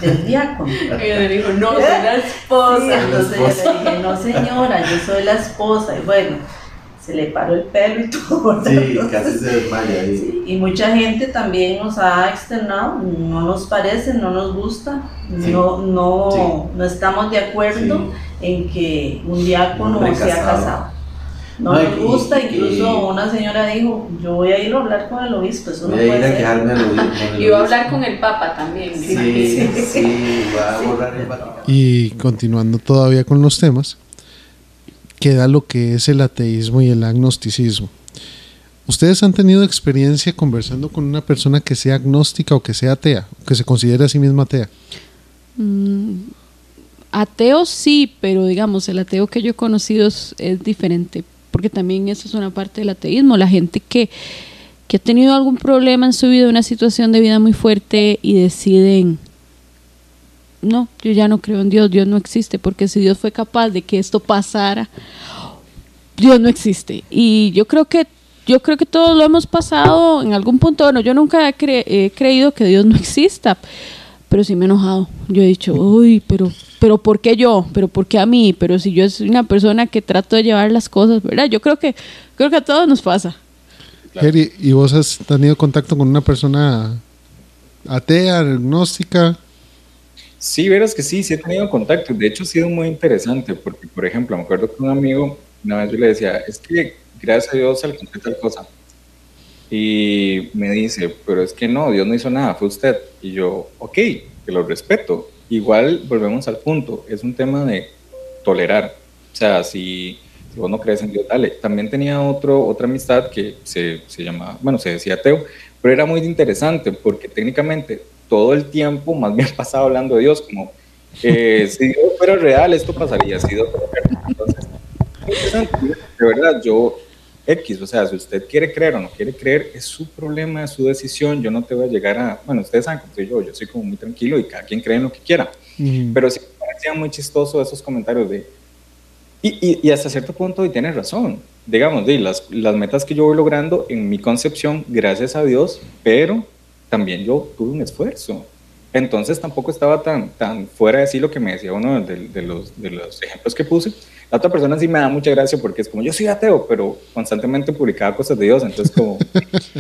del diácono? y yo le dijo, no, soy la esposa. entonces yo le dije, no señora, yo soy la esposa. Y bueno, se le paró el pelo y todo. Sí, casi se desmaya ahí. y mucha gente también nos ha externado, no nos parece, no nos gusta, no, no, no estamos de acuerdo en que un diácono sea casado. No nos gusta, incluso una señora dijo, yo voy a ir a hablar con el obispo, eso voy a ir a quejarme al obispo. y voy a hablar con el papa también. Sí, sí, sí, va a borrar el Vaticano. Y continuando todavía con los temas, queda lo que es el ateísmo y el agnosticismo. ¿Ustedes han tenido experiencia conversando con una persona que sea agnóstica o que sea atea, que se considere a sí misma atea? Mm, ateo sí, pero digamos, el ateo que yo he conocido es, diferente, porque también eso es una parte del ateísmo. La gente que, que ha tenido algún problema en su vida, una situación de vida muy fuerte y deciden no, yo ya no creo en Dios, Dios no existe, porque si Dios fue capaz de que esto pasara, Dios no existe. Y yo creo que yo creo que todos lo hemos pasado en algún punto. Bueno, yo nunca he, creído que Dios no exista, pero sí me he enojado. Yo he dicho, uy, pero, pero ¿por qué yo? ¿Pero por qué a mí? Pero si yo soy una persona que trato de llevar las cosas, ¿verdad? Yo creo que, creo que a todos nos pasa. ¿y vos has tenido contacto con una persona atea, agnóstica? Sí, verás que sí, sí he tenido contacto. De hecho, ha sido muy interesante porque, por ejemplo, me acuerdo que un amigo, una vez yo le decía, es que gracias a Dios alcancé tal cosa. Y me dice, pero es que no, Dios no hizo nada, fue usted. Y yo, ok, que lo respeto. Igual volvemos al punto, es un tema de tolerar. O sea, si, si vos no crees en Dios, dale. También tenía otro, otra amistad que se, se llamaba, bueno, se decía ateo, pero era muy interesante porque técnicamente todo el tiempo más bien pasaba hablando de Dios, como eh, si Dios fuera real, esto pasaría, si Dios fuera Entonces, de verdad, yo, X, o sea, si usted quiere creer o no quiere creer, es su problema, es su decisión, yo no te voy a llegar a, bueno, ustedes saben cómo soy yo, yo soy como muy tranquilo y cada quien cree en lo que quiera, pero sí me parecía muy chistoso esos comentarios de, y, y, hasta cierto punto, y tienes razón, digamos, de las, las metas que yo voy logrando en mi concepción, gracias a Dios, pero también yo tuve un esfuerzo. Entonces tampoco estaba tan, tan fuera de sí lo que me decía uno de, los, de los ejemplos que puse, La otra persona sí me da mucha gracia porque es como, yo soy ateo, pero constantemente publicaba cosas de Dios, entonces como...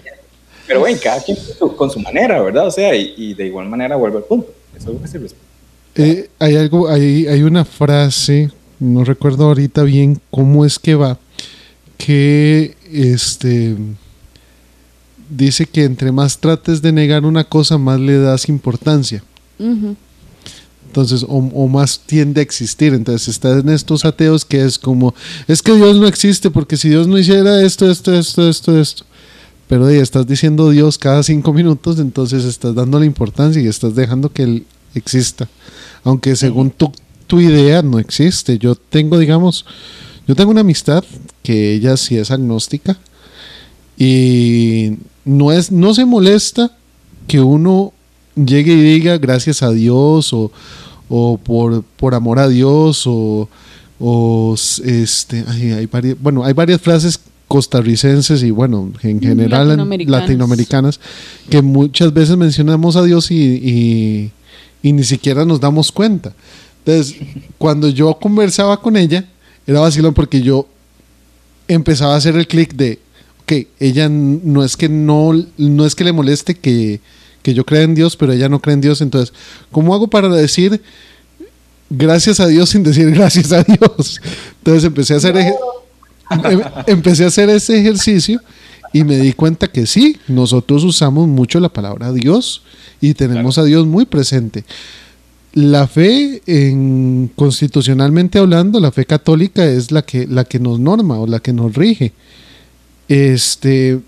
pero bueno, cada quien con su, manera, ¿verdad? O sea, y, de igual manera vuelve al punto. Es algo que se eh, hay algo, hay, hay una frase, no recuerdo ahorita bien cómo es que va, que este dice que entre más trates de negar una cosa, más le das importancia. Entonces, o, más tiende a existir. Entonces, estás en estos ateos que es como, es que Dios no existe, porque si Dios no hiciera esto, esto, esto, esto, esto. Pero estás diciendo Dios cada cinco minutos, entonces estás dando la importancia y estás dejando que Él exista. Aunque según tu, tu idea no existe. Yo tengo, digamos, yo tengo una amistad que ella sí es agnóstica y no, es, no se molesta que uno llegue y diga gracias a Dios o, por, por, amor a Dios o, este, hay varias, bueno, hay varias frases costarricenses y bueno, en general latinoamericanas, que muchas veces mencionamos a Dios y, y, ni siquiera nos damos cuenta. Entonces, cuando yo conversaba con ella, era vacilón porque yo empezaba a hacer el clic de, ella no es que no, no es que le moleste que, que yo crea en Dios, pero ella no cree en Dios. Entonces, ¿cómo hago para decir gracias a Dios sin decir gracias a Dios? Entonces empecé a hacer, em, empecé a hacer ese ejercicio y me di cuenta que sí, nosotros usamos mucho la palabra Dios y tenemos a Dios muy presente. La fe, en, constitucionalmente hablando, la fe católica es la que, la que nos norma o la que nos rige. Este,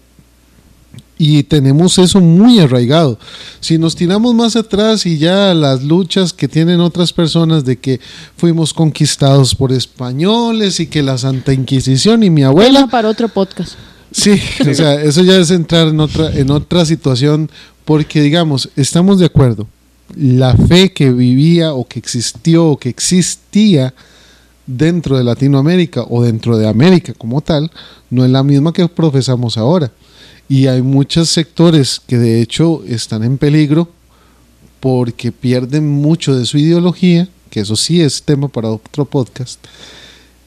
y tenemos eso muy arraigado. Si nos tiramos más atrás y ya las luchas que tienen otras personas de que fuimos conquistados por españoles y que la Santa Inquisición y mi abuela... para otro podcast. Sí, o sea, eso ya es entrar en otra, en otra situación porque digamos, estamos de acuerdo, la fe que vivía o que existió o que existía dentro de Latinoamérica o dentro de América como tal, no es la misma que profesamos ahora. Y hay muchos sectores que de hecho están en peligro porque pierden mucho de su ideología, que eso sí es tema para otro podcast,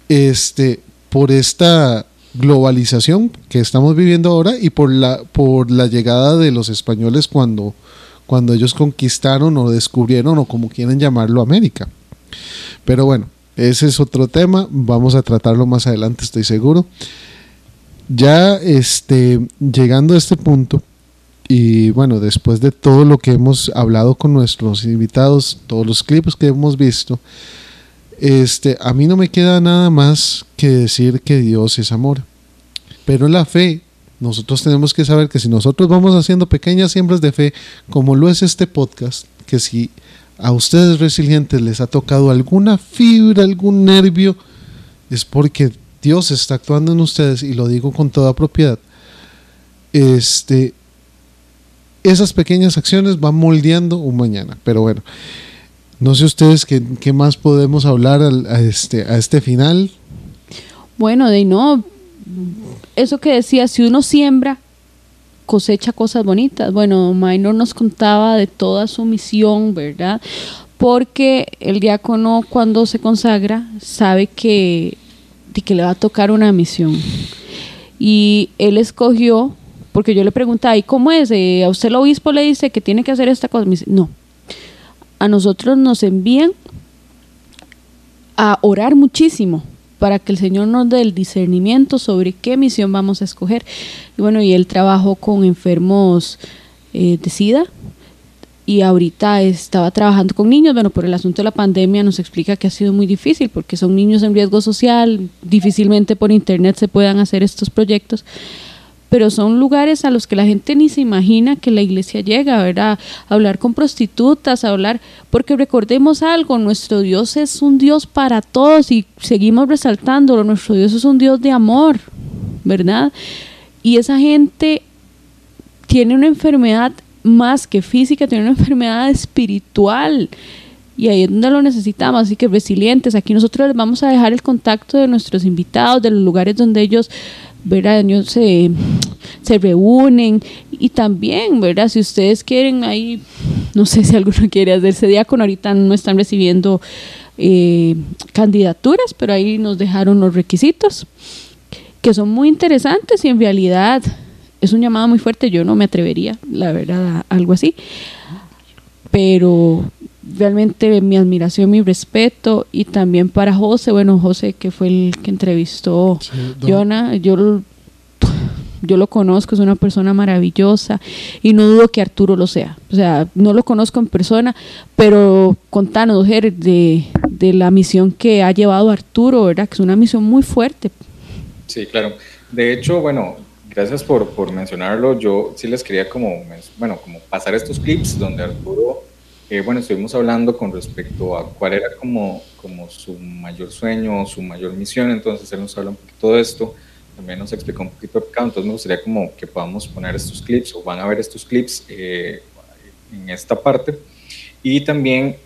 este, por esta globalización que estamos viviendo ahora y por la, por la llegada de los españoles cuando, cuando ellos conquistaron o descubrieron o como quieren llamarlo América. Pero bueno, ese es otro tema, vamos a tratarlo más adelante, estoy seguro ya este, llegando a este punto, y bueno, después de todo lo que hemos hablado con nuestros invitados, todos los clips que hemos visto, este, a mí no me queda nada más que decir que Dios es amor. Pero la fe, nosotros tenemos que saber que si nosotros vamos haciendo pequeñas siembras de fe, como lo es este podcast, que si a ustedes resilientes les ha tocado alguna fibra, algún nervio, es porque Dios está actuando en ustedes, y lo digo con toda propiedad, este, esas pequeñas acciones van moldeando un mañana. Pero bueno, no sé ustedes qué, más podemos hablar a, este, a este final. Bueno, de no, eso que decía, si uno siembra, cosecha cosas bonitas. Bueno, Minor nos contaba de toda su misión, ¿verdad? Porque el diácono cuando se consagra sabe que y que le va a tocar una misión. Y él escogió, porque yo le preguntaba, ¿y cómo es? Eh, ¿A usted el obispo le dice que tiene que hacer esta cosa? no. A nosotros nos envían a orar muchísimo para que el Señor nos dé el discernimiento sobre qué misión vamos a escoger. Y bueno, y él trabajó con enfermos eh, de SIDA, y ahorita estaba trabajando con niños, bueno, por el asunto de la pandemia nos explica que ha sido muy difícil porque son niños en riesgo social, difícilmente por internet se puedan hacer estos proyectos, pero son lugares a los que la gente ni se imagina que la iglesia llega, ¿verdad? A hablar con prostitutas, a hablar, porque recordemos algo, nuestro Dios es un Dios para todos y seguimos resaltándolo, nuestro Dios es un Dios de amor, ¿verdad? Y esa gente tiene una enfermedad más que física, tiene una enfermedad espiritual. Y ahí es donde lo necesitamos, así que resilientes. Aquí nosotros les vamos a dejar el contacto de nuestros invitados, de los lugares donde ellos, ¿verdad? se, se reúnen. Y también, ¿verdad? Si ustedes quieren ahí, no sé si alguno quiere hacerse diácono, ahorita no están recibiendo eh, candidaturas, pero ahí nos dejaron los requisitos, que son muy interesantes y en realidad es un llamado muy fuerte. Yo no me atrevería, la verdad, a algo así. Pero realmente mi admiración, mi respeto y también para José, bueno, José que fue el que entrevistó Sí, Jonah, yo, lo- yo lo conozco, es una persona maravillosa y no dudo que Arturo lo sea. O sea, no lo conozco en persona, pero contanos, Ger, de, de la misión que ha llevado Arturo, ¿verdad? Que es una misión muy fuerte. Sí, claro. De hecho, bueno, gracias por, por mencionarlo. Yo sí les quería como, bueno, como pasar estos clips donde Arturo, eh, bueno, estuvimos hablando con respecto a cuál era como, como su mayor sueño, su mayor misión. Entonces él nos habla un poquito de esto. También nos explicó un poquito de pecado. Entonces me gustaría como que podamos poner estos clips o van a ver estos clips eh, en esta parte. Y también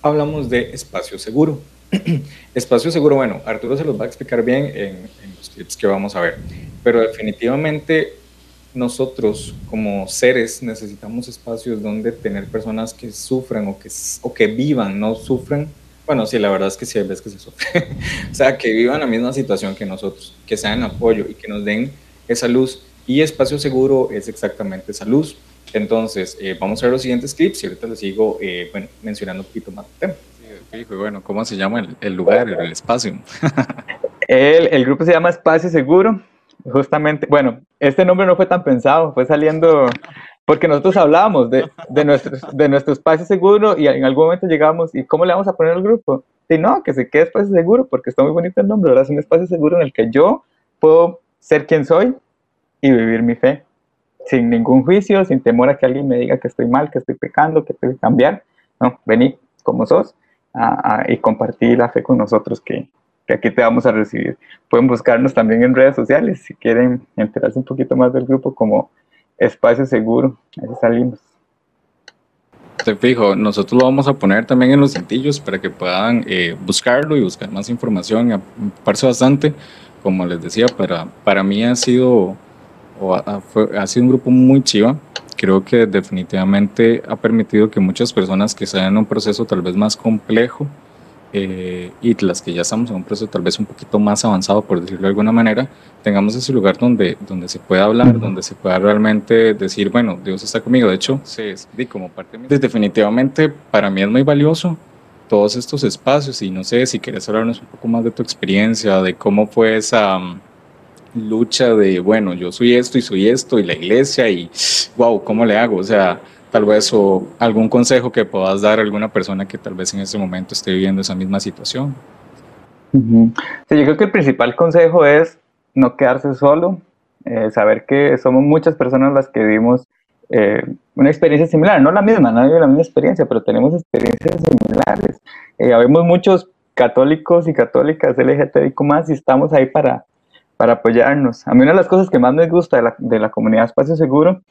hablamos de espacio seguro. espacio seguro, bueno, Arturo se los va a explicar bien en, en los clips que vamos a ver, pero definitivamente nosotros como seres necesitamos espacios donde tener personas que sufran o que, o que vivan, no sufran. Bueno, sí, la verdad es que sí hay veces que se sufre. o sea, que vivan la misma situación que nosotros, que sean apoyo y que nos den esa luz. Y espacio seguro es exactamente esa luz. Entonces, eh, vamos a ver los siguientes clips y ahorita les sigo eh, bueno, mencionando un poquito más del tema. fijo, y bueno, ¿cómo se llama el, el lugar, el espacio? El, el grupo se llama Espacio Seguro. Justamente, bueno, este nombre no fue tan pensado, fue saliendo porque nosotros hablábamos de, de, nuestro, de nuestro espacio seguro y en algún momento llegamos, ¿y cómo le vamos a poner al grupo? Y no, que se quede espacio seguro, porque está muy bonito el nombre, ¿verdad? Es un espacio seguro en el que yo puedo ser quien soy y vivir mi fe, sin ningún juicio, sin temor a que alguien me diga que estoy mal, que estoy pecando, que tengo que cambiar. No, vení como sos a- a- y compartir la fe con nosotros que, que aquí te vamos a recibir. Pueden buscarnos también en redes sociales si quieren enterarse un poquito más del grupo como Espacio Seguro. Ahí salimos. Te fijo, nosotros lo vamos a poner también en los cintillos para que puedan eh, buscarlo y buscar más información. Parece bastante, como les decía, para, para mí ha sido, o ha, fue- ha sido un grupo muy chiva. Creo que definitivamente ha permitido que muchas personas que están en un proceso tal vez más complejo eh, y las que ya estamos en un proceso tal vez un poquito más avanzado, por decirlo de alguna manera, tengamos ese lugar donde, donde se pueda hablar, donde se pueda realmente decir, bueno, Dios está conmigo. De hecho, sí, sí, como parte de mí. Definitivamente para mí es muy valioso todos estos espacios y no sé si quieres hablarnos un poco más de tu experiencia, de cómo fue esa mm, lucha de, bueno, yo soy esto y soy esto y la iglesia y, wow, ¿cómo le hago? O sea, tal vez o algún consejo que puedas dar a alguna persona que tal vez en ese momento esté viviendo esa misma situación. Ujú. Sí, yo creo que el principal consejo es no quedarse solo, eh, saber que somos muchas personas las que vivimos eh, una experiencia similar, no la misma, nadie vive la misma experiencia, pero tenemos experiencias similares. Eh, habemos muchos católicos y católicas LGTBIQ más y estamos ahí para, para apoyarnos. A mí una de las cosas que más me gusta de la, de la comunidad Espacio Seguro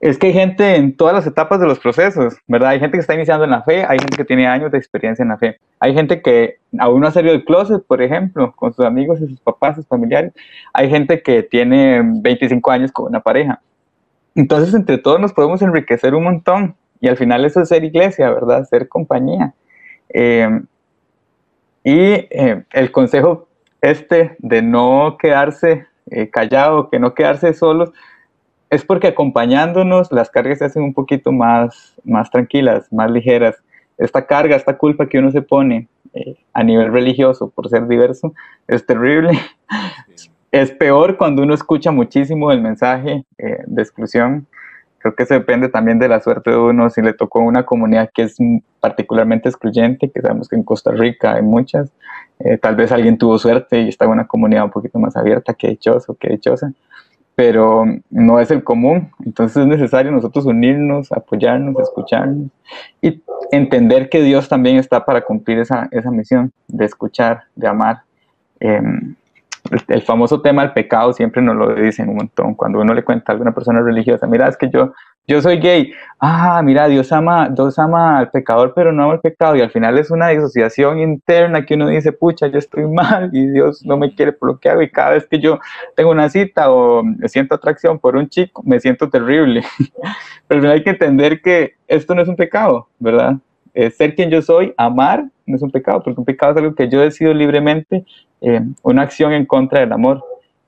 es que hay gente en todas las etapas de los procesos, ¿verdad? Hay gente que está iniciando en la fe, hay gente que tiene años de experiencia en la fe, hay gente que aún no ha salido del closet, por ejemplo, con sus amigos y sus papás, sus familiares, hay gente que tiene 25 años con una pareja. Entonces, entre todos nos podemos enriquecer un montón y al final eso es ser iglesia, ¿verdad? Ser compañía. Eh, y eh, el consejo este de no quedarse eh, callado, que no quedarse solos, es porque acompañándonos las cargas se hacen un poquito más, más tranquilas, más ligeras. Esta carga, esta culpa que uno se pone eh, a nivel religioso por ser diverso es terrible. Es peor cuando uno escucha muchísimo el mensaje eh, de exclusión. Creo que eso depende también de la suerte de uno, si le tocó una comunidad que es particularmente excluyente, que sabemos que en Costa Rica hay muchas. Eh, tal vez alguien tuvo suerte y está en una comunidad un poquito más abierta, que dichoso, que dichosa pero no es el común. Entonces es necesario nosotros unirnos, apoyarnos, escucharnos y entender que Dios también está para cumplir esa, esa misión de escuchar, de amar. Eh, el, el, famoso tema del pecado siempre nos lo dicen un montón. Cuando uno le cuenta a alguna persona religiosa, mira, es que yo, yo soy gay. Ah, mira, Dios ama, Dios ama al pecador, pero no ama el pecado. Y al final es una disociación interna que uno dice, pucha, yo estoy mal y Dios no me quiere por lo que hago. Y cada vez que yo tengo una cita o siento atracción por un chico, me siento terrible. pero hay que entender que esto no es un pecado, ¿verdad? eh, ser quien yo soy, amar, no es un pecado, porque un pecado es algo que yo decido libremente, eh, una acción en contra del amor.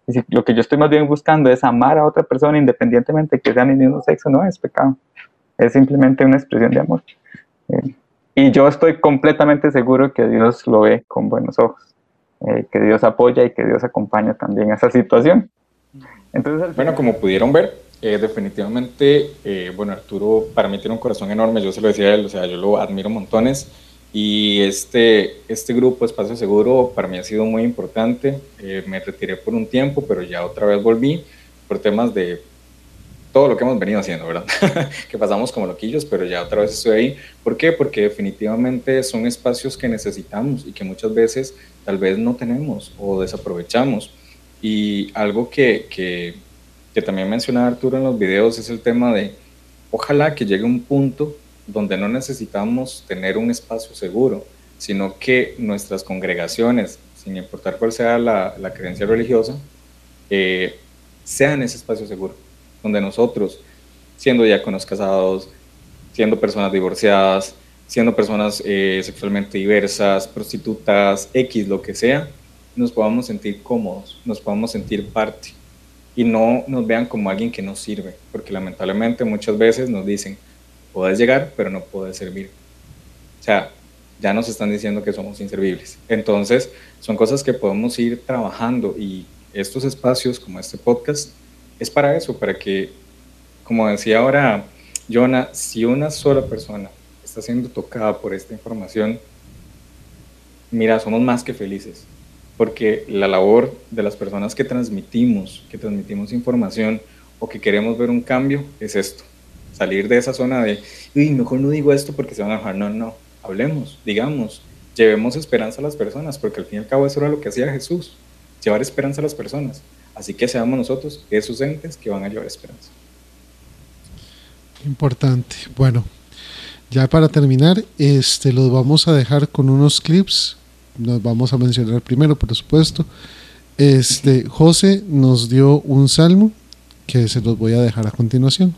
Decir, lo que yo estoy más bien buscando es amar a otra persona independientemente de que sea mi mismo sexo, no es pecado, es simplemente una expresión de amor. Eh, y yo estoy completamente seguro que Dios lo ve con buenos ojos, que Dios apoya y que Dios acompaña también esa situación. Entonces, bueno, como pudieron ver, eh, definitivamente, eh, bueno, Arturo para mí tiene un corazón enorme, yo se lo decía a él, o sea, yo lo admiro montones y este, este grupo Espacio Seguro para mí ha sido muy importante, eh, me retiré por un tiempo, pero ya otra vez volví por temas de todo lo que hemos venido haciendo, ¿verdad? que pasamos como loquillos, pero ya otra vez estoy ahí. ¿Por qué? Porque definitivamente son espacios que necesitamos y que muchas veces tal vez no tenemos o desaprovechamos. Y algo que, que que también mencionaba Arturo en los videos es el tema de ojalá que llegue un punto donde no necesitamos tener un espacio seguro, sino que nuestras congregaciones, sin importar cuál sea la, creencia religiosa, eh, sean ese espacio seguro, donde nosotros, siendo diáconos casados, siendo personas divorciadas, siendo personas eh, sexualmente diversas, prostitutas, X, lo que sea, nos podamos sentir cómodos, nos podamos sentir parte. Y no nos vean como alguien que no sirve, porque lamentablemente muchas veces nos dicen, puedes llegar, pero no puedes servir. O sea, ya nos están diciendo que somos inservibles. Entonces, son cosas que podemos ir trabajando y estos espacios como este podcast es para eso, para que, como decía ahora Jonah, si una sola persona está siendo tocada por esta información, mira, somos más que felices porque la labor de las personas que transmitimos, que transmitimos información o que queremos ver un cambio es esto, salir de esa zona de, uy, mejor no digo esto porque se van a enojar, no, no, hablemos, digamos, llevemos esperanza a las personas, porque al fin y al cabo eso era lo que hacía Jesús, llevar esperanza a las personas. Así que seamos nosotros esos entes que van a llevar esperanza. Importante. Bueno, ya para terminar, este los vamos a dejar con unos clips nos vamos a mencionar primero, por supuesto. Este, José nos dio un salmo que se los voy a dejar a continuación.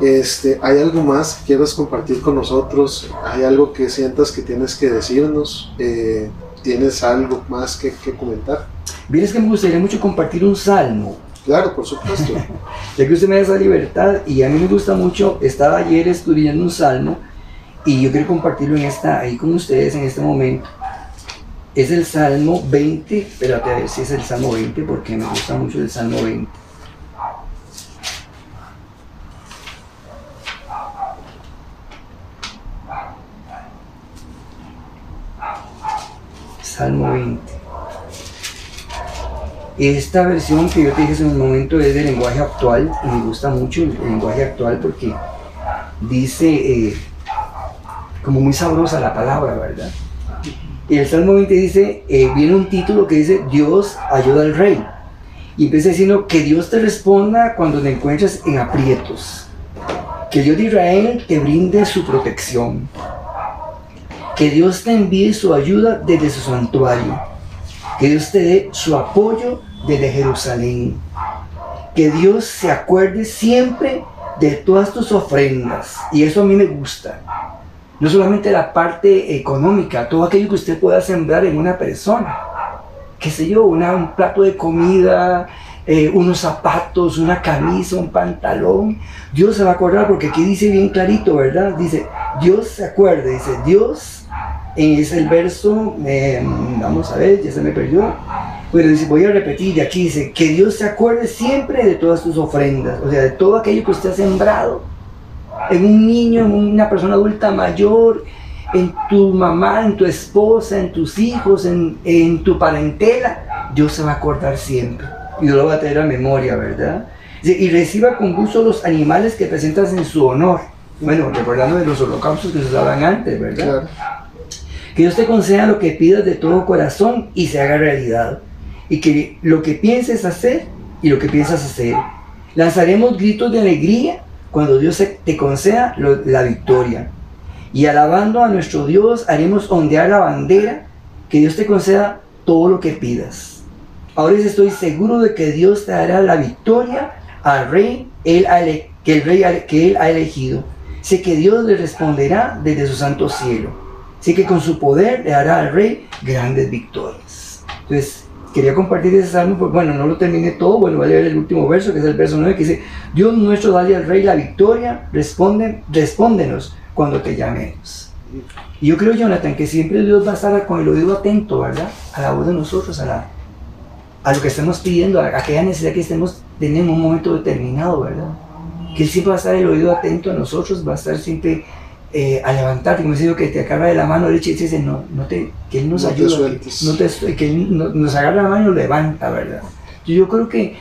Este, ¿Hay algo más que quieras compartir con nosotros? ¿Hay algo que sientas que tienes que decirnos? Eh, ¿Tienes algo más que, que comentar? Vienes que me gustaría mucho compartir un salmo. Claro, por supuesto. ya que usted me da esa libertad y a mí me gusta mucho, estaba ayer estudiando un salmo y yo quiero compartirlo en esta, ahí con ustedes en este momento es el Salmo 20, espérate a ver si es el Salmo 20 porque me gusta mucho el Salmo 20. Salmo 20. Esta versión que yo te dije en un momento es del lenguaje actual y me gusta mucho el, lenguaje actual porque dice eh, como muy sabrosa la palabra, ¿verdad? Y el Salmo 20 dice, eh, viene un título que dice, Dios ayuda al rey. Y empieza diciendo, que Dios te responda cuando te encuentres en aprietos. Que Dios de Israel te brinde su protección. Que Dios te envíe su ayuda desde su santuario. Que Dios te dé su apoyo desde Jerusalén. Que Dios se acuerde siempre de todas tus ofrendas. Y eso a mí me gusta no solamente la parte económica, todo aquello que usted pueda sembrar en una persona. Qué sé yo, un plato de comida, eh, unos zapatos, una camisa, un pantalón. Dios se va a acordar porque aquí dice bien clarito, ¿verdad? Dice, Dios se acuerde, dice, Dios, es el verso, em, vamos a ver, ya se me perdió. Pero dice, voy a repetir, de aquí dice, que Dios se acuerde siempre de todas tus ofrendas, o sea, de todo aquello que usted ha sembrado en un niño, en una persona adulta mayor, en tu mamá, en tu esposa, en tus hijos, en, tu parentela, Dios se va a acordar siempre. Y Dios lo va a tener a memoria, ¿verdad? Y reciba con gusto los animales que presentas en su honor. Bueno, recordando de los holocaustos que se usaban antes, ¿verdad? Que Dios te conceda lo que pidas de todo corazón y se haga realidad. Y que lo que pienses hacer y lo que piensas hacer. Lanzaremos gritos de alegría cuando Dios te conceda la victoria. Y alabando a nuestro Dios haremos ondear la bandera, que Dios te conceda todo lo que pidas. Ahora estoy seguro de que Dios te dará la victoria al rey que, el rey que Él ha elegido. Sé que Dios le responderá desde su santo cielo. Sé que con su poder le dará al rey grandes victorias. Entonces, quería compartir ese salmo, pues bueno, no lo terminé todo, bueno, voy a leer el último verso, que es el verso 9, que dice, Dios nuestro, dale al rey la victoria, responde, respóndenos cuando te llamemos. Y yo creo, Jonathan, que siempre Dios va a estar con el oído atento, ¿verdad? A la voz de nosotros, a, la, a lo que estamos pidiendo, a aquella necesidad que estemos teniendo en un momento determinado, ¿verdad? Que Él siempre va a estar el oído atento a nosotros, va a estar siempre eh, a levantarte, como digo, que te agarra de la mano derecha y dice, no, no te, que Él nos No te ayuda, sueltes. que, no te- que Él no- nos agarra la mano y nos levanta, ¿verdad? Yo, yo creo que,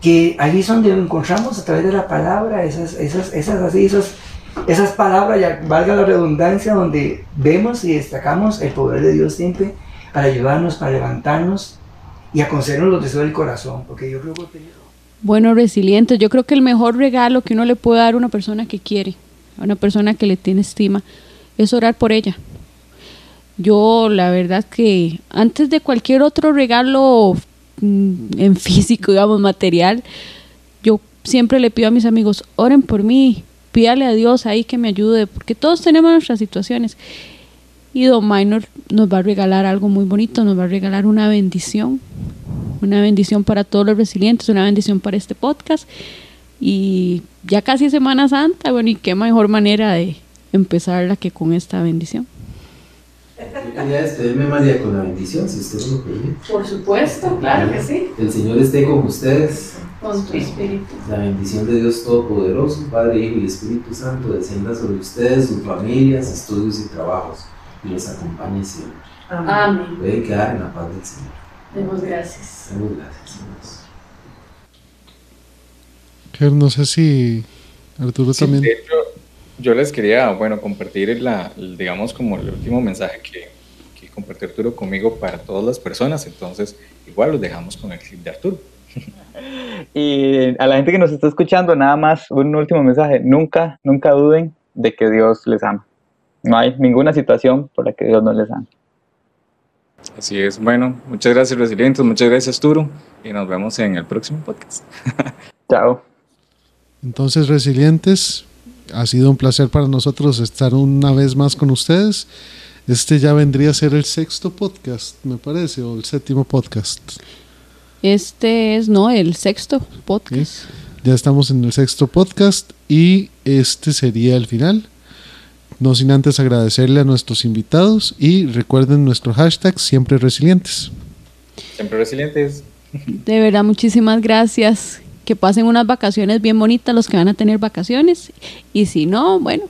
que ahí es donde encontramos a través de la palabra esas, esas, esas, así, esas, esas palabras, ya valga la redundancia, donde vemos y destacamos el poder de Dios siempre para ayudarnos, para levantarnos y a concedernos los deseos del corazón, porque yo creo que... Bueno, resilientes, yo creo que el mejor regalo que uno le puede dar a una persona que quiere, a una persona que le tiene estima, es orar por ella. Yo, la verdad que antes de cualquier otro regalo mm, en físico, digamos, material, yo siempre le pido a mis amigos, oren por mí, pídale a Dios ahí que me ayude, porque todos tenemos nuestras situaciones. Y Don Minor nos va a regalar algo muy bonito, nos va a regalar una bendición, una bendición para todos los resilientes, una bendición para este podcast. Y ya casi Semana Santa, bueno, y qué mejor manera de empezarla que con esta bendición. Yo quería despedirme, María, con la bendición, si usted me lo permite. Por supuesto, claro que sí. El Señor esté con ustedes. Con tu espíritu. La bendición de Dios Todopoderoso, Padre, Hijo y Espíritu Santo, descienda sobre ustedes, sus familias, estudios y trabajos, y los acompañe siempre. Amén. Pueden quedar en la paz del Señor. Demos gracias. Demos gracias. No sé si Arturo Sí, también. de hecho, yo les quería, bueno, compartir la, el, digamos, como el último mensaje que, que compartió Arturo conmigo para todas las personas. Entonces, igual los dejamos con el clip de Arturo. Y a la gente que nos está escuchando, nada más un último mensaje. Nunca, nunca duden de que Dios les ama. No hay ninguna situación por la que Dios no les ama. Así es. Bueno, muchas gracias, resilientes. Muchas gracias, Arturo. Y nos vemos en el próximo podcast. Chao. Entonces, resilientes, ha sido un placer para nosotros estar una vez más con ustedes. Este ya vendría a ser el sexto podcast, me parece, o el séptimo podcast. Este es, no, el sexto podcast. Ya estamos en el sexto podcast y este sería el final. No sin antes agradecerle a nuestros invitados y recuerden nuestro hashtag siempre resilientes. Siempre resilientes. De verdad, muchísimas gracias. Que pasen unas vacaciones bien bonitas los que van a tener vacaciones. Y si no, bueno,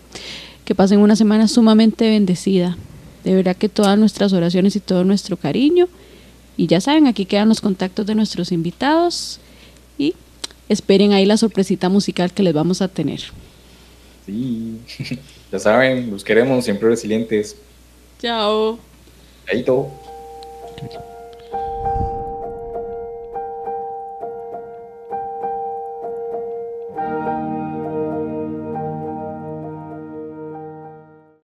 que pasen una semana sumamente bendecida. De verdad que todas nuestras oraciones y todo nuestro cariño. Y ya saben, aquí quedan los contactos de nuestros invitados. Y esperen ahí la sorpresita musical que les vamos a tener. Sí. ya saben, los queremos, siempre resilientes. Chao. Ok.